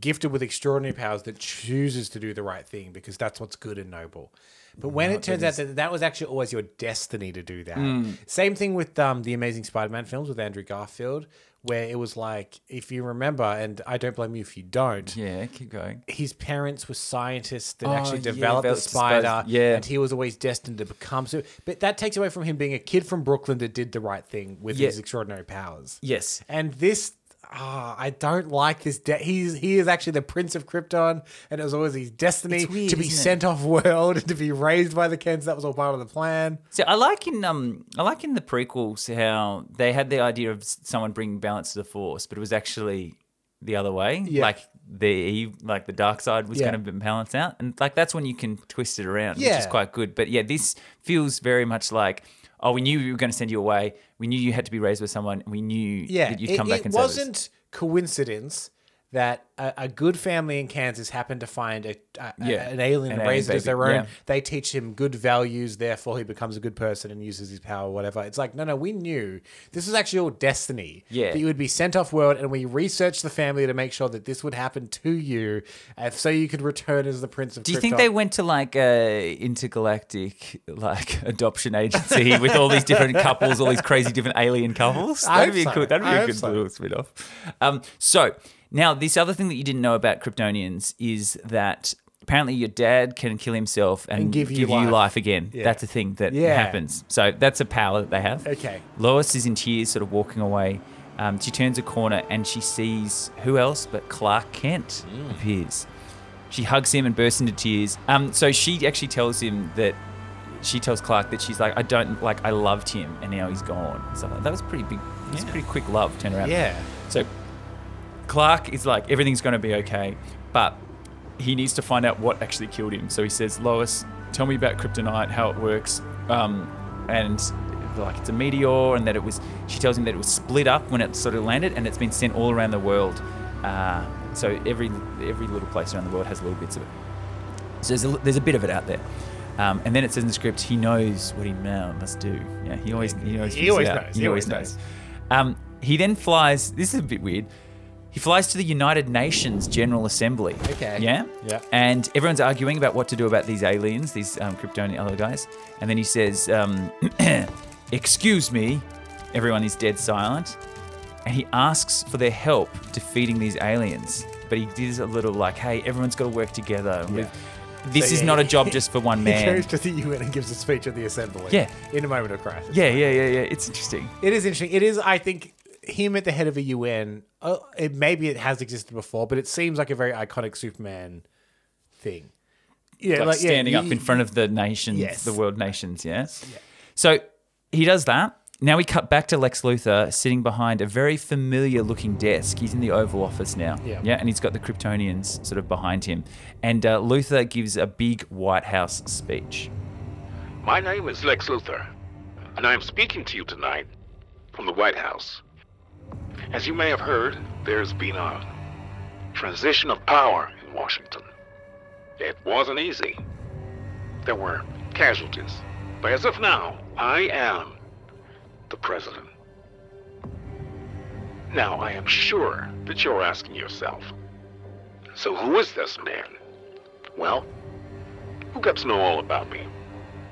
gifted with extraordinary powers that chooses to do the right thing because that's what's good and noble. But when it turns out that that was actually always your destiny to do that. Mm. Same thing with um, the Amazing Spider-Man films with Andrew Garfield, where it was like, if you remember, and I don't blame you if you don't. Yeah, keep going. His parents were scientists that Oh, actually developed the the spider. spider, Yeah. and he was always destined to become so. But that takes away from him being a kid from Brooklyn that did the right thing with Yeah. his extraordinary powers. Yes. And this, ah, I don't like this. De- he's he is actually the prince of Krypton, and it was always his destiny weird, to be it? sent off world and to be raised by the Kents. That was all part of the plan. So I like in um I like in the prequels how they had the idea of someone bringing balance to the force, but it was actually the other way. Yeah. Like the like the dark side was Yeah. going to balance out, and like that's when you can twist it around, which is quite good. But yeah, this feels very much like. Oh, we knew we were going to send you away. We knew you had to be raised with someone. We knew Yeah, that you'd it, come back it and wasn't coincidence that a, a good family in Kansas happened to find a, a- Yeah, an alien an and raise it as their own. yeah. They teach him good values, therefore he becomes a good person and uses his power, whatever. It's like, no, no, we knew this was actually your destiny. Yeah. that you would be sent off world, and we researched the family to make sure that this would happen to you, uh, so you could return as the prince of. Do you think they went to like a intergalactic like adoption agency with all these different couples, all these crazy different alien couples? That'd be so. a good. That'd be I a good so. little spin off. Um, so now this other thing that you didn't know about Kryptonians is that apparently your dad can kill himself and, And give you life. again. Yeah. That's a thing that Yeah. happens. So that's a power that they have. Okay. Lois is in tears, sort of walking away. Um, she turns a corner and she sees who else but Clark Kent Mm. appears. She hugs him and bursts into tears. Um, so she actually tells him that she tells Clark that she's like, I don't like, I loved him and now he's gone. So that was pretty big. It's pretty quick love turnaround. Yeah. So Clark is like, everything's going to be okay, but he needs to find out what actually killed him. So he says, Lois, tell me about kryptonite, how it works. Um, and like it's a meteor, and that it was. She tells him that it was split up when it sort of landed, and it's been sent all around the world. Uh, so every every little place around the world has little bits of it. So there's a, there's a bit of it out there. Um, and then it says in the script, he knows what he now must do. Yeah, he always he always, He always knows, He, always always knows. Um, he then flies. This is a bit weird. He flies to the United Nations General Assembly. Okay. Yeah. Yeah. And everyone's arguing about what to do about these aliens, these um, Kryptonian other guys. And then he says, um, "Excuse me." Everyone is dead silent, and he asks for their help defeating these aliens. But he does a little like, "Hey, everyone's got to work together. We've- This So, is yeah, not a job just for one man. He man." goes to the UN and gives a speech at the assembly. Yeah. In a moment of crisis. Yeah, yeah, yeah, yeah. It's interesting. It is interesting. It is, I think, him at the head of a UN. Uh, it maybe it has existed before, but it seems like a very iconic Superman thing. Yeah, like, yeah, standing up you- in front of the nations, Yes. the world nations. Yeah? So he does that. Now we cut back to Lex Luthor sitting behind a very familiar looking desk. He's in the Oval Office now. Yeah. Yeah. And he's got the Kryptonians sort of behind him. And uh, Luthor gives a big White House speech. My name is Lex Luthor, and I am speaking to you tonight from the White House. As you may have heard, there's been a transition of power in Washington. It wasn't easy. There were casualties. But as of now, I am the president. Now, I am sure that you're asking yourself, so who is this man? Well, who got to know all about me?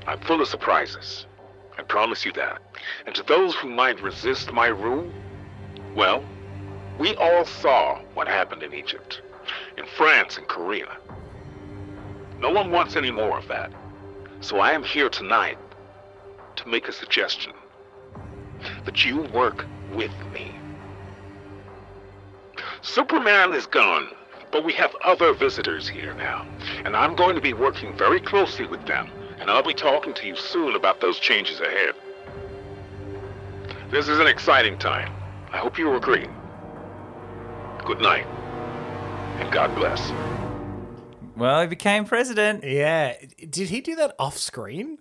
I'm full of surprises. I promise you that. And to those who might resist my rule, well, we all saw what happened in Egypt, in France and Korea. No one wants any more of that. So I am here tonight to make a suggestion that you work with me. Superman is gone, but we have other visitors here now, and I'm going to be working very closely with them, and I'll be talking to you soon about those changes ahead. This is an exciting time. I hope you agree. Good night, and God bless. Well, he became president. Yeah. Did he do that off screen?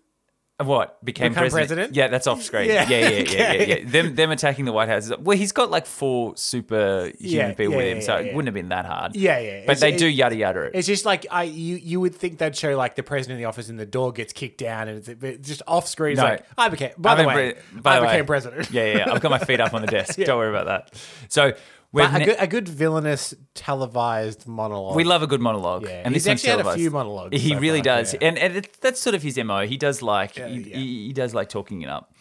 What became, Become president? president? Yeah, that's off screen. Yeah, Yeah, yeah, yeah, yeah, yeah, yeah. Them, them attacking the White House. Well, he's got like four super human Yeah, people yeah, with him, so it wouldn't have been that hard. Yeah, yeah. But It's- they do yada yada it. It's just like I you you would think they'd show like the president in the office and the door gets kicked down and it's just off screen. It's No. like I became by I the way, pre- by I the way- became president. Yeah, yeah, yeah. I've got my feet up on the desk. Don't worry about that. So We've But a ne- good, a good villainous televised monologue. We love a good monologue. Yeah, and he's this actually had a few monologues He so really far, does, yeah. and, and it, that's sort of his mo. He does like he, yeah. He, he does like talking it up.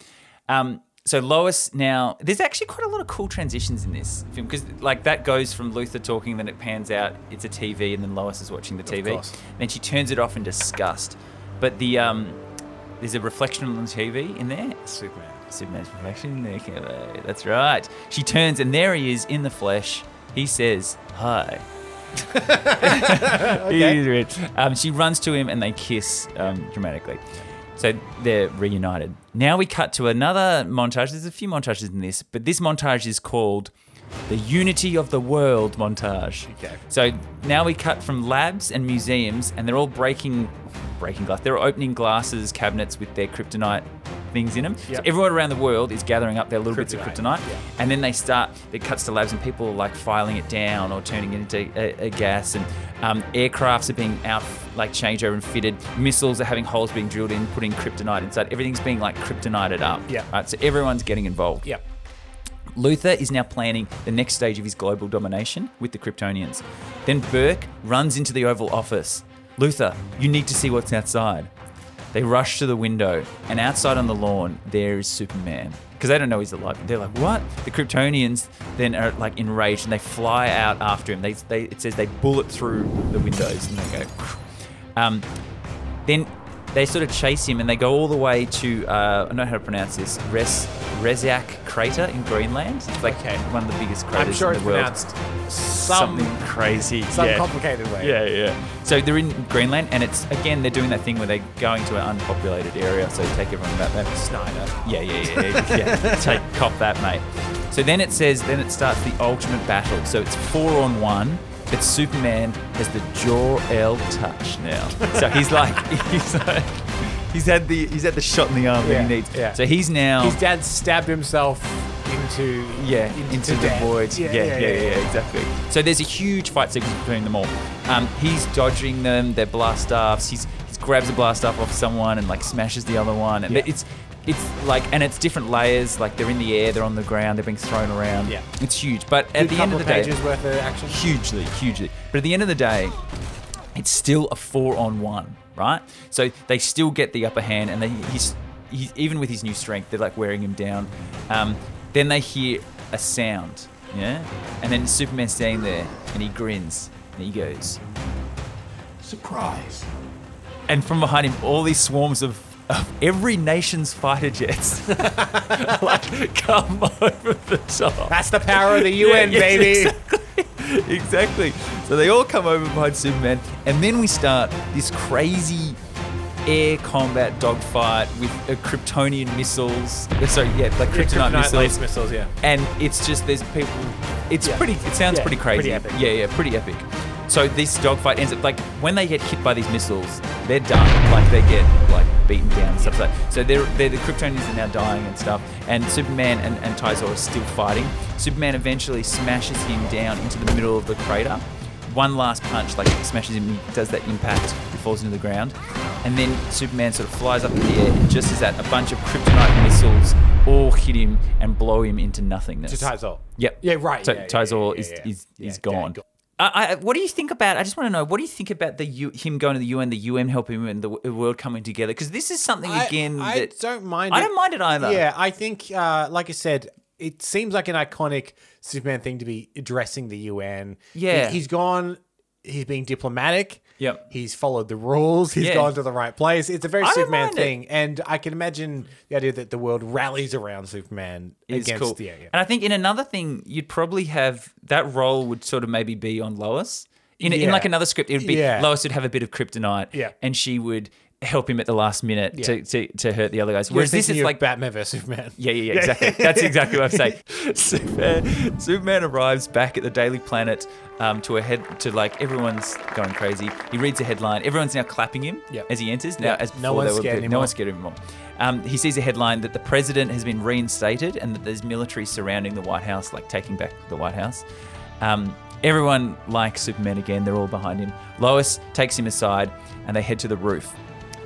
Um, so Lois now, there's actually quite a lot of cool transitions in this film because like that goes from Luthor talking, then it pans out, it's a TV, and then Lois is watching the TV. course. Then she turns it off in disgust. But the um, there's a reflection on the TV in there. Superman. Superman's. There, That's right. She turns, and there he is in the flesh. He says, "Hi." He's rich. Um, she runs to him, and they kiss um, dramatically. So they're reunited. Now we cut to another montage. There's a few montages in this, but this montage is called the Unity of the World montage. Okay. So now we cut from labs and museums, and they're all breaking, breaking glass. They're opening glasses, cabinets with their kryptonite things in them. So everyone around the world is gathering up their little bits of Kryptonite, kryptonite, yeah. and then they start. It cuts to labs, and people are like filing it down or turning it into a, a gas, and um, aircrafts are being out like changed over and fitted. Missiles are having holes being drilled in, putting kryptonite inside. Everything's being like kryptonited up. Yeah. Right. So everyone's getting involved. Yeah. Luthor is now planning the next stage of his global domination with the Kryptonians. Then Burke runs into the Oval Office. Luthor, you need to see what's outside. They rush to the window, and outside on the lawn, there is Superman. Because they don't know he's alive. They're like, what? The Kryptonians then are like enraged and they fly out after him. They, they, it says they bullet through the windows and they go. Um, then they sort of chase him and they go all the way to uh, I don't know how to pronounce this Res Reziak crater in Greenland. It's like Okay. one of the biggest craters I'm sure in it's the world. pronounced some, Something crazy, some yeah. complicated way. Yeah, yeah. So they're in Greenland, and it's again they're doing that thing where they're going to an unpopulated area, so take everyone about that. Snyder. Yeah, yeah, yeah, yeah. yeah. Take cop that, mate. So then it says, then it starts the ultimate battle. So it's four on one, but Superman has the Jor El touch now. So he's like, he's like, he's had the he's had the shot in the arm Yeah, that he needs. yeah. So he's now His dad stabbed himself into yeah, into, the death. void. Yeah yeah yeah, exactly. So there's a huge fight sequence between them all. Um, he's dodging them, their blast offs. He's he grabs a blast off off someone and like smashes the other one. And Yeah. it's it's like and it's different layers. Like they're in the air, they're on the ground, they're being thrown around. Yeah. it's huge. But at Good the end of the day, pages worth of action. hugely, hugely. But at the end of the day, it's still a four on one, right? So they still get the upper hand, and they, he's, he's even with his new strength, they're like wearing him down. Um, then they hear a sound, yeah, and then Superman's standing there, and he grins, and he goes, Surprise. and from behind him, all these swarms of. Of every nation's fighter jets, like come over the top. That's the power of the UN, Yeah, yes, baby. Exactly. exactly. So they all come over behind Superman, and then we start this crazy air combat dogfight with uh, Kryptonian missiles. uh, Sorry, yeah, like kryptonite, kryptonite missiles. missiles, yeah. And it's just there's people. It's Yeah. pretty. It sounds Yeah, pretty crazy. pretty. Yeah, yeah, pretty epic. So this dogfight ends up like when they get hit by these missiles, they're done. Like they get like beaten down and stuff like that. So they're, they're the Kryptonians are now dying and stuff. And Superman and, and Tyzor are still fighting. Superman eventually smashes him down into the middle of the crater. One last punch, like smashes him, he does that impact, he falls into the ground. And then Superman sort of flies up in the air, and just as that, a bunch of kryptonite missiles all hit him and blow him into nothingness. To Tyzor. Yep. Yeah, right, So yeah, Tyzor yeah, is yeah, is is yeah, gone. I, I, what do you think about? I just want to know. What do you think about the U, him going to the UN, the UN helping him, and the world coming together? Because this is something I- again I, that don't mind. I it. don't mind it either. Yeah, I think, uh, like I said, it seems like an iconic Superman thing to be addressing the UN. Yeah. He, has gone. He's being diplomatic. Yep. He's followed the rules. He's Yeah. gone to the right place. It's a very don't Superman mind it. thing, and I can imagine the idea that the world rallies around Superman is against cool. the yeah, yeah. And I think in another thing, you'd probably have that role would sort of maybe be on Lois. In, in Yeah. like another script, it would be Yeah. Lois would have a bit of kryptonite, Yeah. and she would help him at the last minute to, to, to hurt the other guys. Whereas this is like Batman vs Superman. Yeah, yeah, yeah, exactly. That's exactly what I'm saying. Superman, Superman arrives back at the Daily Planet um, to a head to like everyone's going crazy. He reads a headline. Everyone's now clapping him Yep. as he enters. Now, Yep. as No before one's they were- scared No one's scared anymore. Um, he sees a headline that the president has been reinstated and that there's military surrounding the White House, like taking back the White House. Um, everyone likes Superman again. They're all behind him. Lois takes him aside and they head to the roof.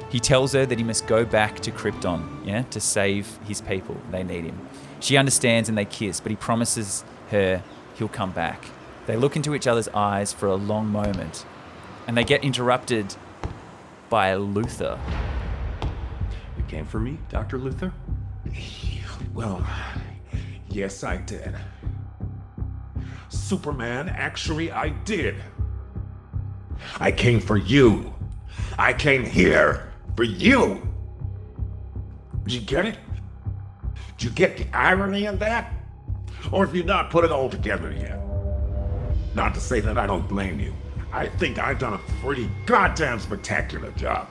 He tells her that he must go back to Krypton, yeah, to save his people. They need him. She understands and they kiss, but he promises her he'll come back. They look into each other's eyes for a long moment, and they get interrupted by Luthor. You came for me, Dr. Luthor? Well, yes, I did. Superman, actually, I did. I came for you. I came here for you. Did you get it? Did you get the irony of that? Or have you not put it all together yet? Not to say that I don't blame you. I think I've done a pretty goddamn spectacular job.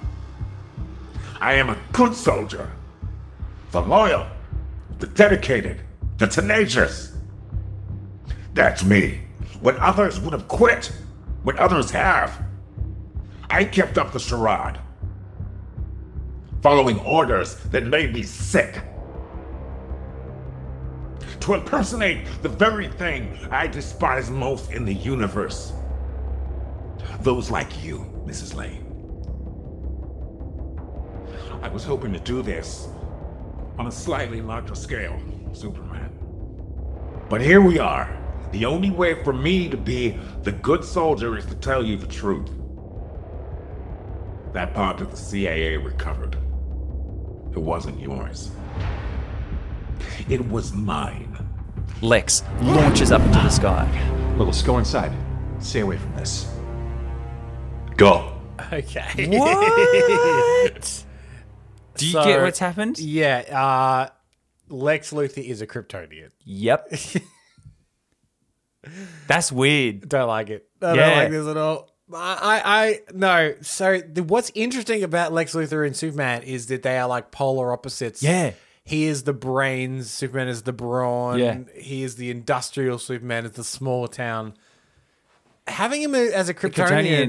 I am a good soldier. The loyal, the dedicated, the tenacious. That's me. When others would have quit, when others have, I kept up the charade. Following orders that made me sick. To impersonate the very thing I despise most in the universe. Those like you, Mrs. Lane. I was hoping to do this on a slightly larger scale, Superman. But here we are. The only way for me to be the good soldier is to tell you the truth. That part of the CIA recovered. It wasn't yours. It was mine. Lex launches up into the sky. Willis, go inside. Stay away from this. Go. Okay. What? Do you So- get what's happened? Yeah. Uh, Lex Luthor is a Kryptonian. Yep. That's weird. Don't like it. I Yeah. don't like this at all. I, I, no. So the, what's interesting about Lex Luthor and Superman is that they are like polar opposites. Yeah. He is the brains. Superman is the brawn. Yeah. He is the industrial. Superman is the small town. Having him as a Kryptonian,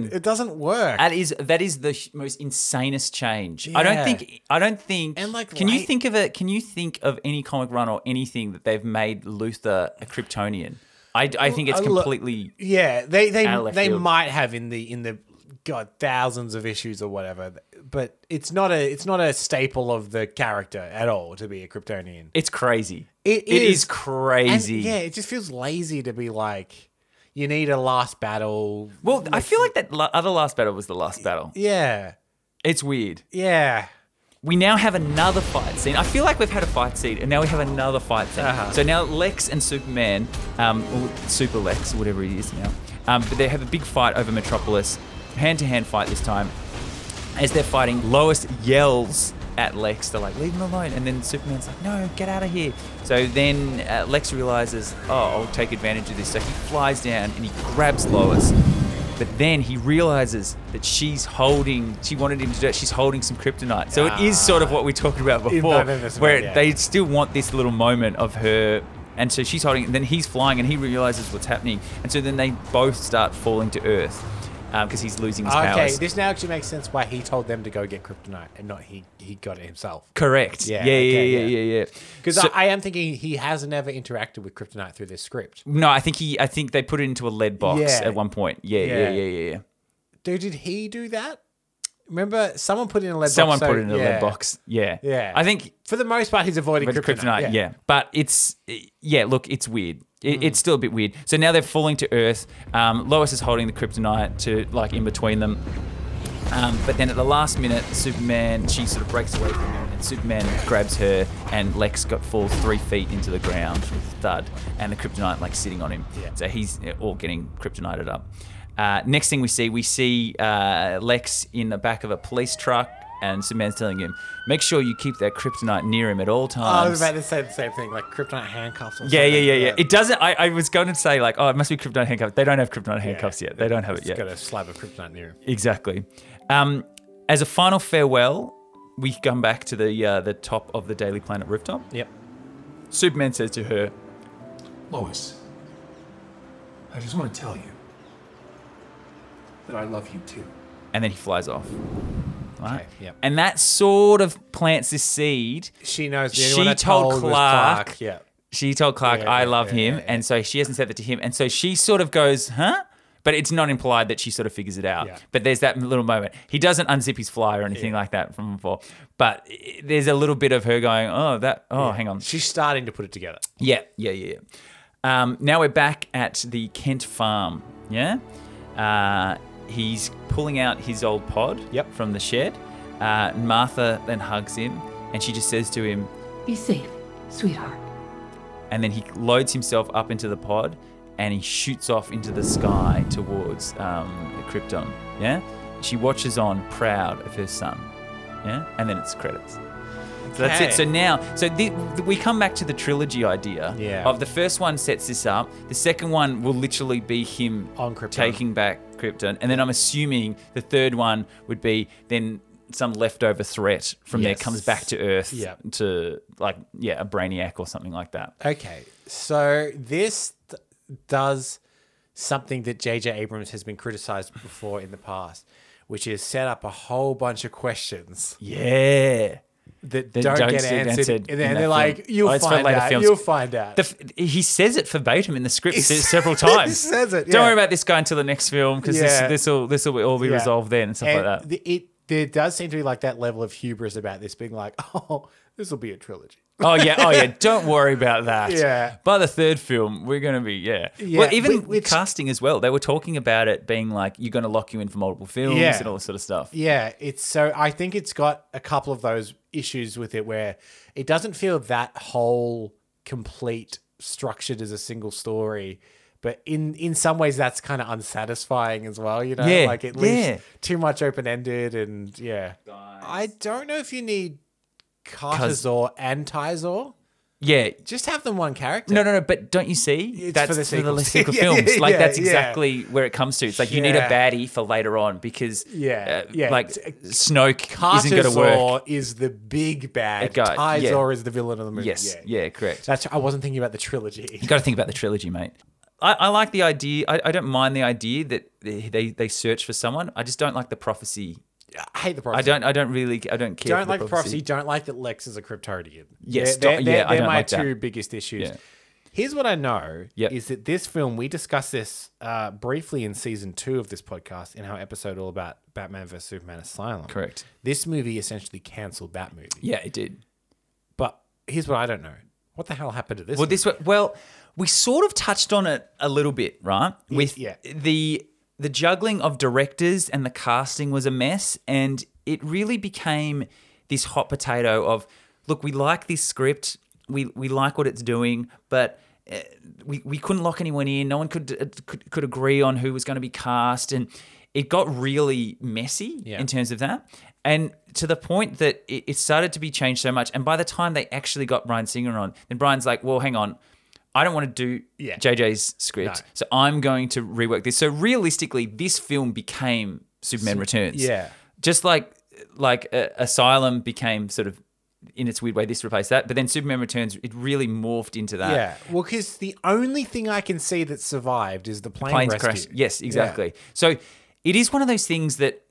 Kryptonian. it doesn't work. That is that is the sh- most insanest change. I don't think I don't think And, like, can you late- think of it can you think of any comic run or anything that they've made Luthor a Kryptonian? I, I think it's completely Yeah, they they Out of left they might have in the in the god thousands of issues or whatever, but it's not a it's not a staple of the character at all to be a Kryptonian. it's crazy. It it is. is, crazy. And, yeah, it just feels lazy to be like you need a last battle. Well, I feel like that other last battle was the last battle. Yeah, It's weird. yeah. We now have another fight scene. I feel like we've had a fight scene, and now we have another fight scene. Uh-huh. So now Lex and Superman, um, or Super Lex, whatever he is now, um, but they have a big fight over Metropolis, hand-to-hand fight this time. As they're fighting, Lois yells at Lex, they're like, "Leave him alone!" And then Superman's like, "No, get out of here!" So then uh, Lex realizes, "Oh, I'll take advantage of this." So he flies down and he grabs Lois. But then he realizes that she's holding, she wanted him to do it, she's holding some kryptonite. So it is sort of what we talked about before, both of us, where yeah. they still want this little moment of her. And so she's holding, and then he's flying and he realizes what's happening. And so then they both start falling to Earth Um, because he's losing his Okay, powers. Okay, this now actually makes sense why he told them to go get kryptonite and not he he got it himself. Correct. Yeah, Yeah, yeah, okay, yeah, yeah. yeah, yeah. Because So- I, I am thinking he has never interacted with kryptonite through this script. no, I think he, I think they put it into a lead box Yeah. at one point. Yeah, yeah, Yeah. yeah, yeah, yeah. Dude, did he do that? Remember, someone put in a lead Someone box. Someone put so- in a yeah. lead box. Yeah, Yeah. I think For the most part, he's avoiding kryptonite. kryptonite, yeah. But it's yeah, look, it's weird. It, Mm. It's still a bit weird. So now they're falling to Earth. Um, Lois is holding the kryptonite to like in between them. Um, but then at the last minute, Superman she sort of breaks away from him, and Superman grabs her, and Lex got falls three feet into the ground with a thud, and the kryptonite like sitting on him. Yeah. So he's uh, all getting kryptonited up. Uh, next thing we see, we see uh, Lex in the back of a police truck, and Superman's telling him, "Make sure you keep that kryptonite near him at all Oh, times." I was about to say the same thing, like kryptonite handcuffs. Or Yeah, yeah, something. yeah, yeah. It doesn't. I, I was going to say like, oh, it must be kryptonite handcuffs. They don't have kryptonite handcuffs yet. They don't have it yet. got a slab of kryptonite near him. Exactly. Um, as a final farewell, we come back to the uh, the top of the Daily Planet rooftop. Yep. Superman says to her, Lois, I just want to tell you that I love you too. and then he flies off. Right. Okay, yep. And that sort of plants this seed. She knows the She told told was Clark. Yeah. She told Clark, Yeah, "I yeah, love yeah, him," and so she hasn't said that to him, and so she sort of goes, "Huh." But it's not implied that she sort of figures it out. But there's that little moment. He doesn't unzip his fly or anything like that from before. But there's a little bit of her going, "Oh, that. Oh, hang on." She's starting to put it together. Yeah, yeah, yeah. yeah. Um, now we're back at the Kent farm. Yeah. Uh, he's pulling out his old pod Yep. from the shed. Uh, Martha then hugs him and she just says to him, Be safe, sweetheart. and then he loads himself up into the pod and he shoots off into the sky towards um, Krypton. Yeah. She watches on, proud of her son. Yeah. And then it's credits. So that's Okay. it. So now, so the, we come back to the trilogy idea Yeah. of the first one sets this up. The second one will literally be him On Krypton. taking back Krypton, and then I'm assuming the third one would be then some leftover threat from there comes back to Earth Yeah. to like yeah a Brainiac or something like that. Okay, so this th- does something that J.J. Abrams has been criticized before in the past, which is set up a whole bunch of questions Yeah. That That don't, don't get answered, answered and then they're like, "You'll Oh, find out. films. You'll find out." F- he says it verbatim in the script He several he times. says it, Don't worry about this guy until the next film because Yeah. this this will this will all be Yeah. resolved then and stuff And like that. the- it there does seem to be like that level of hubris about this being like, "Oh, this will be a trilogy." Oh yeah, oh yeah. Don't worry about that. Yeah. By the third film, we're gonna be yeah. Yeah, Well, even whi- which- casting as well. They were talking about it being like you're gonna lock you in for multiple films Yeah. and all this sort of stuff. Yeah, it's so I think it's got a couple of those issues with it where it doesn't feel that whole complete structured as a single story. But in in some ways that's kind of unsatisfying as well, you know? Yeah, Like it leaves yeah. too much open ended and yeah. I don't know if you need Cartazor and Tizor. Yeah. Just have them one character. No, no, no. But don't you see? It's that's for the sequels. sequel Yeah, films. yeah, like yeah, that's yeah. exactly where it comes to. It's like you need a Yeah. baddie for later on because Yeah, uh, yeah. like Snoke isn't going to work. Cartazor is the big bad. Yeah. Tizor is the villain of the movie. Yes, Yeah. yeah, correct. That's I wasn't thinking about the trilogy. You got to think about the trilogy, mate. I, I like the idea. I, I don't mind the idea that they, they they search for someone. I just don't like the prophecy. I hate the prophecy. I don't. I don't really. I don't care. don't like the prophecy. Don't like that Lex is a Kryptonian. Yes, they're, they're, yeah, they're don't my like that. two biggest issues. Yeah. Here's what I know Yep. is that this film we discussed this uh, briefly in season two of this podcast in our episode all about Batman vs Superman Asylum. Correct. This movie essentially cancelled that movie. Yeah, it did. But here's what I don't know. What the hell happened to this? Well, movie? this well, we sort of touched on it a little bit, right? With yeah. the the juggling of directors and the casting was a mess, and it really became this hot potato of look, we like this script, we we like what it's doing, but. uh, We, we couldn't lock anyone in. No one could, uh, could could agree on who was going to be cast, and it got really messy Yeah. in terms of that. And to the point that it, it started to be changed so much. And by the time they actually got Bryan Singer on, then Bryan's like, well, hang on. I don't want to do Yeah. JJ's script. No. So I'm going to rework this. So realistically, this film became Superman Returns. yeah. Just like like uh, Asylum became sort of in its weird way, this replaced that. But then Superman Returns, it really morphed into that. yeah. Well, because the only thing I can see that survived is the plane planes rescue. crash. Yes, Yeah. exactly. So it is one of those things that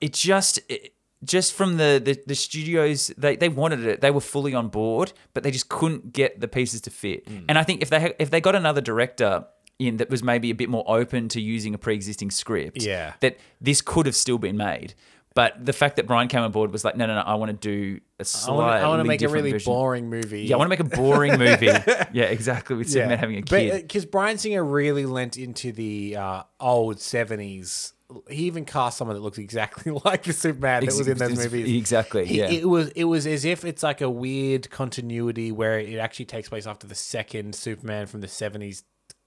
it just it, just from the, the the studios they they wanted it. They were fully on board, but they just couldn't get the pieces to fit. Mm. And I think if they had- if they got another director in that was maybe a bit more open to using a pre-existing script, Yeah. that this could have still been made. But the fact that Bryan came on board was like, no, no, no, I want to do a slightly. I want to make a really version. boring movie. Yeah, I want to make a boring movie. yeah, exactly. With Superman having a kid. Because Bryan Singer really lent into the uh, old 70s. He even cast someone that looks exactly like the Superman that was in those movies. exactly, He- yeah. It was it was as if it's like a weird continuity where it actually takes place after the second Superman from the 70s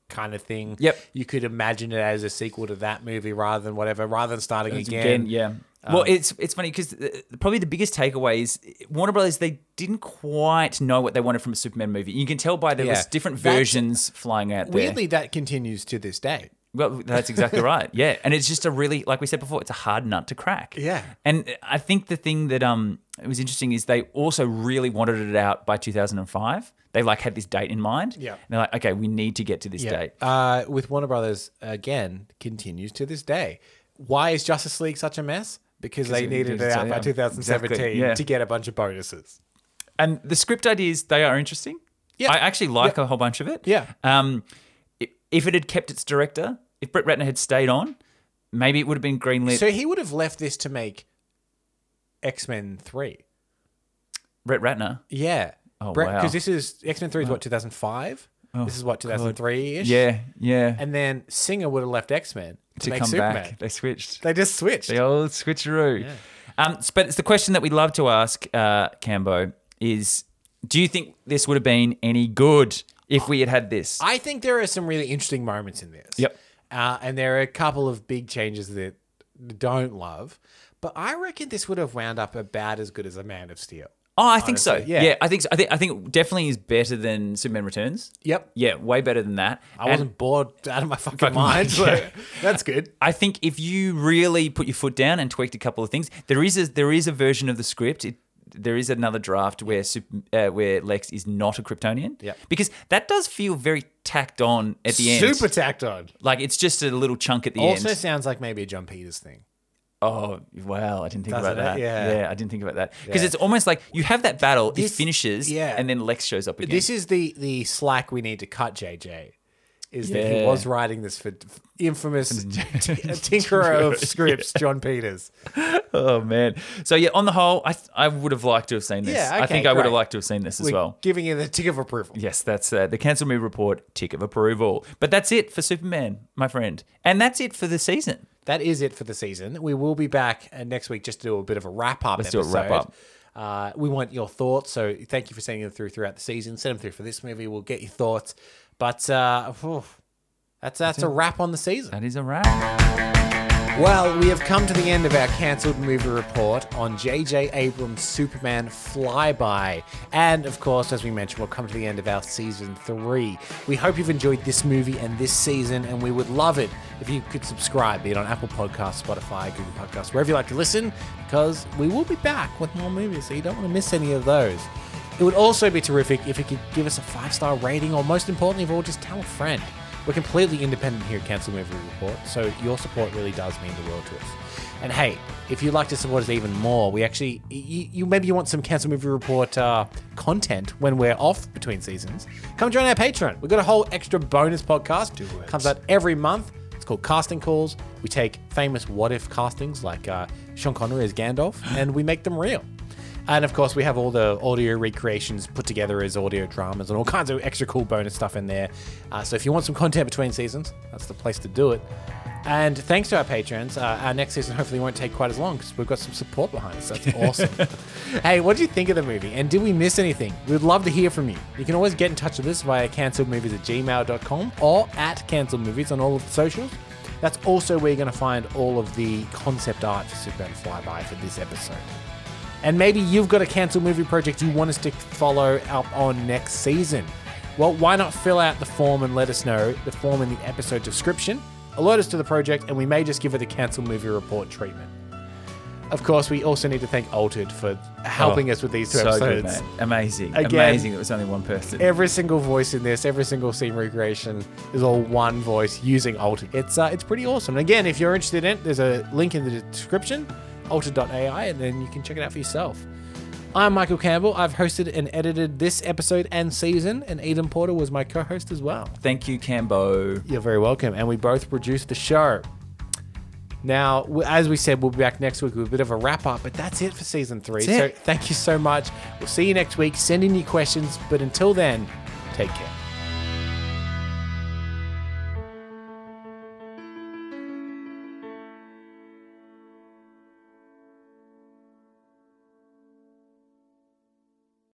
kind of thing. Yep. You could imagine it as a sequel to that movie rather than whatever, rather than starting It's again. yeah. well, Um, it's it's funny because probably the biggest takeaway is Warner Brothers they didn't quite know what they wanted from a Superman movie. You can tell by there Yeah. was different That's- versions flying out there. Weirdly, that continues to this day. Well, that's exactly right. Yeah, and it's just a really, like we said before, it's a hard nut to crack. Yeah. and I think the thing that um it was interesting is they also really wanted it out by 2005. They like had this date in mind. Yeah. and they're like, okay, we need to get to this date. Uh, with Warner Brothers again continues to this day. Why is Justice League such a mess? Because they needed it out by yeah, 2017 exactly, yeah. to get a bunch of bonuses. And the script ideas they are interesting. Yeah. I actually like Yeah. a whole bunch of it. Yeah. Um, if it had kept its director, if Brett Ratner had stayed on, maybe it would have been greenlit. So he would have left this to make X Men Three. Brett Ratner. Yeah. Oh, Because wow. this is X Men Three is what 2005. this is what 2003 ish. Yeah, yeah. And then Singer would have left X Men to, to make come Superman. back, they switched. They just switched. The old switcheroo. Um, but it's the question that we love to ask, uh, Cambo, is do you think this would have been any good if we had had this? I think there are some really interesting moments in this. Yep. Uh, and there are a couple of big changes that I don't love, but I reckon this would have wound up about as good as a Man of Steel. Oh, I think so. Yeah. yeah. I think so. I think I think definitely is better than Superman Returns. Yep. Yeah, way better than that. I And wasn't bored out of my fucking, Fucking mind. mind, so yeah. that's good. I think if you really put your foot down and tweaked a couple of things, there is a there is a version of the script. It, there is another draft where uh, where Lex is not a Kryptonian. Yep. Because that does feel very tacked on at the end. Super tacked on. like it's just a little chunk at the end. Also sounds like maybe a Jon Peters thing. Oh wow! I didn't think Doesn't about it? that. Yeah. Yeah, I didn't think about that because Yeah. it's almost like you have that battle, This- it finishes, yeah. and then Lex shows up again. This is the the slack we need to cut, JJ. Is that he Yeah. was writing this for infamous t- tinkerer of scripts, Jon Peters. oh man! So yeah, on the whole, I I would have liked to have seen this. Yeah, I okay, think I would have great. liked to have seen this as We're well. giving you the tick of approval. Yes, that's uh, the cancel me report tick of approval. But that's it for Superman, my friend, and that's it for the season. That is it for the season. We will be back uh, next week just to do a bit of a wrap up. Let's do a wrap up. Uh, we want your thoughts, so thank you for sending them through throughout the season. Send them through for this movie. We'll get your thoughts. But uh, phew, that's that's a wrap on the season. That is a wrap. Well, we have come to the end of our cancelled movie report on J.J. Abrams' Superman Flyby. And of course, as we mentioned, we'll come to the end of our season three. We hope you've enjoyed this movie and this season, and we would love it if you could subscribe, be it on Apple Podcasts, Spotify, Google Podcasts, wherever you like to listen, because we will be back with more movies, so you don't want to miss any of those. It would also be terrific if you could give us a five star rating, or most importantly of all, just tell a friend. We're completely independent here at Cancel Movie Report, so your support really does mean the world to us. And hey, if you'd like to support us even more, we actually, you, you maybe you want some Cancel Movie Report uh, content when we're off between seasons. Come join our Patreon. We've got a whole extra bonus podcast. Do it. Comes out every month. It's called Casting Calls. We take famous what if castings like uh, Sean Connery as Gandalf, and we make them real. And of course, we have all the audio recreations put together as audio dramas and all kinds of extra cool bonus stuff in there. Uh, so if you want some content between seasons, that's the place to do it. And thanks to our patrons, uh, our next season hopefully won't take quite as long because we've got some support behind us. That's awesome. hey, what do you think of the movie? And did we miss anything? We'd love to hear from you. You can always get in touch with us via cancelledmovies at gmail.com or at cancelledmovies on all of the socials. That's also where you're going to find all of the concept art for Superman Flyby for this episode. And maybe you've got a cancelled movie project you want us to follow up on next season. Well, why not fill out the form and let us know? The form in the episode description. Alert us to the project, and we may just give it the cancelled movie report treatment. Of course, we also need to thank Altered for helping Oh, us with these two so episodes. good. Amazing. Again, Amazing. It was only one person. Every single voice in this, every single scene recreation is all one voice using Altered. It's uh, it's pretty awesome. And again, if you're interested in it, there's a link in the description, altered.ai, and then you can check it out for yourself. I'm Michael Campbell. I've hosted and edited this episode and season, and Eden Porter was my co-host as well. Thank you, Cambo. You're very welcome. And we both produced the show. Now, as we said, we'll be back next week with a bit of a wrap up, but that's it for season three. So thank you so much. We'll see you next week. Send in your questions, but until then, take care.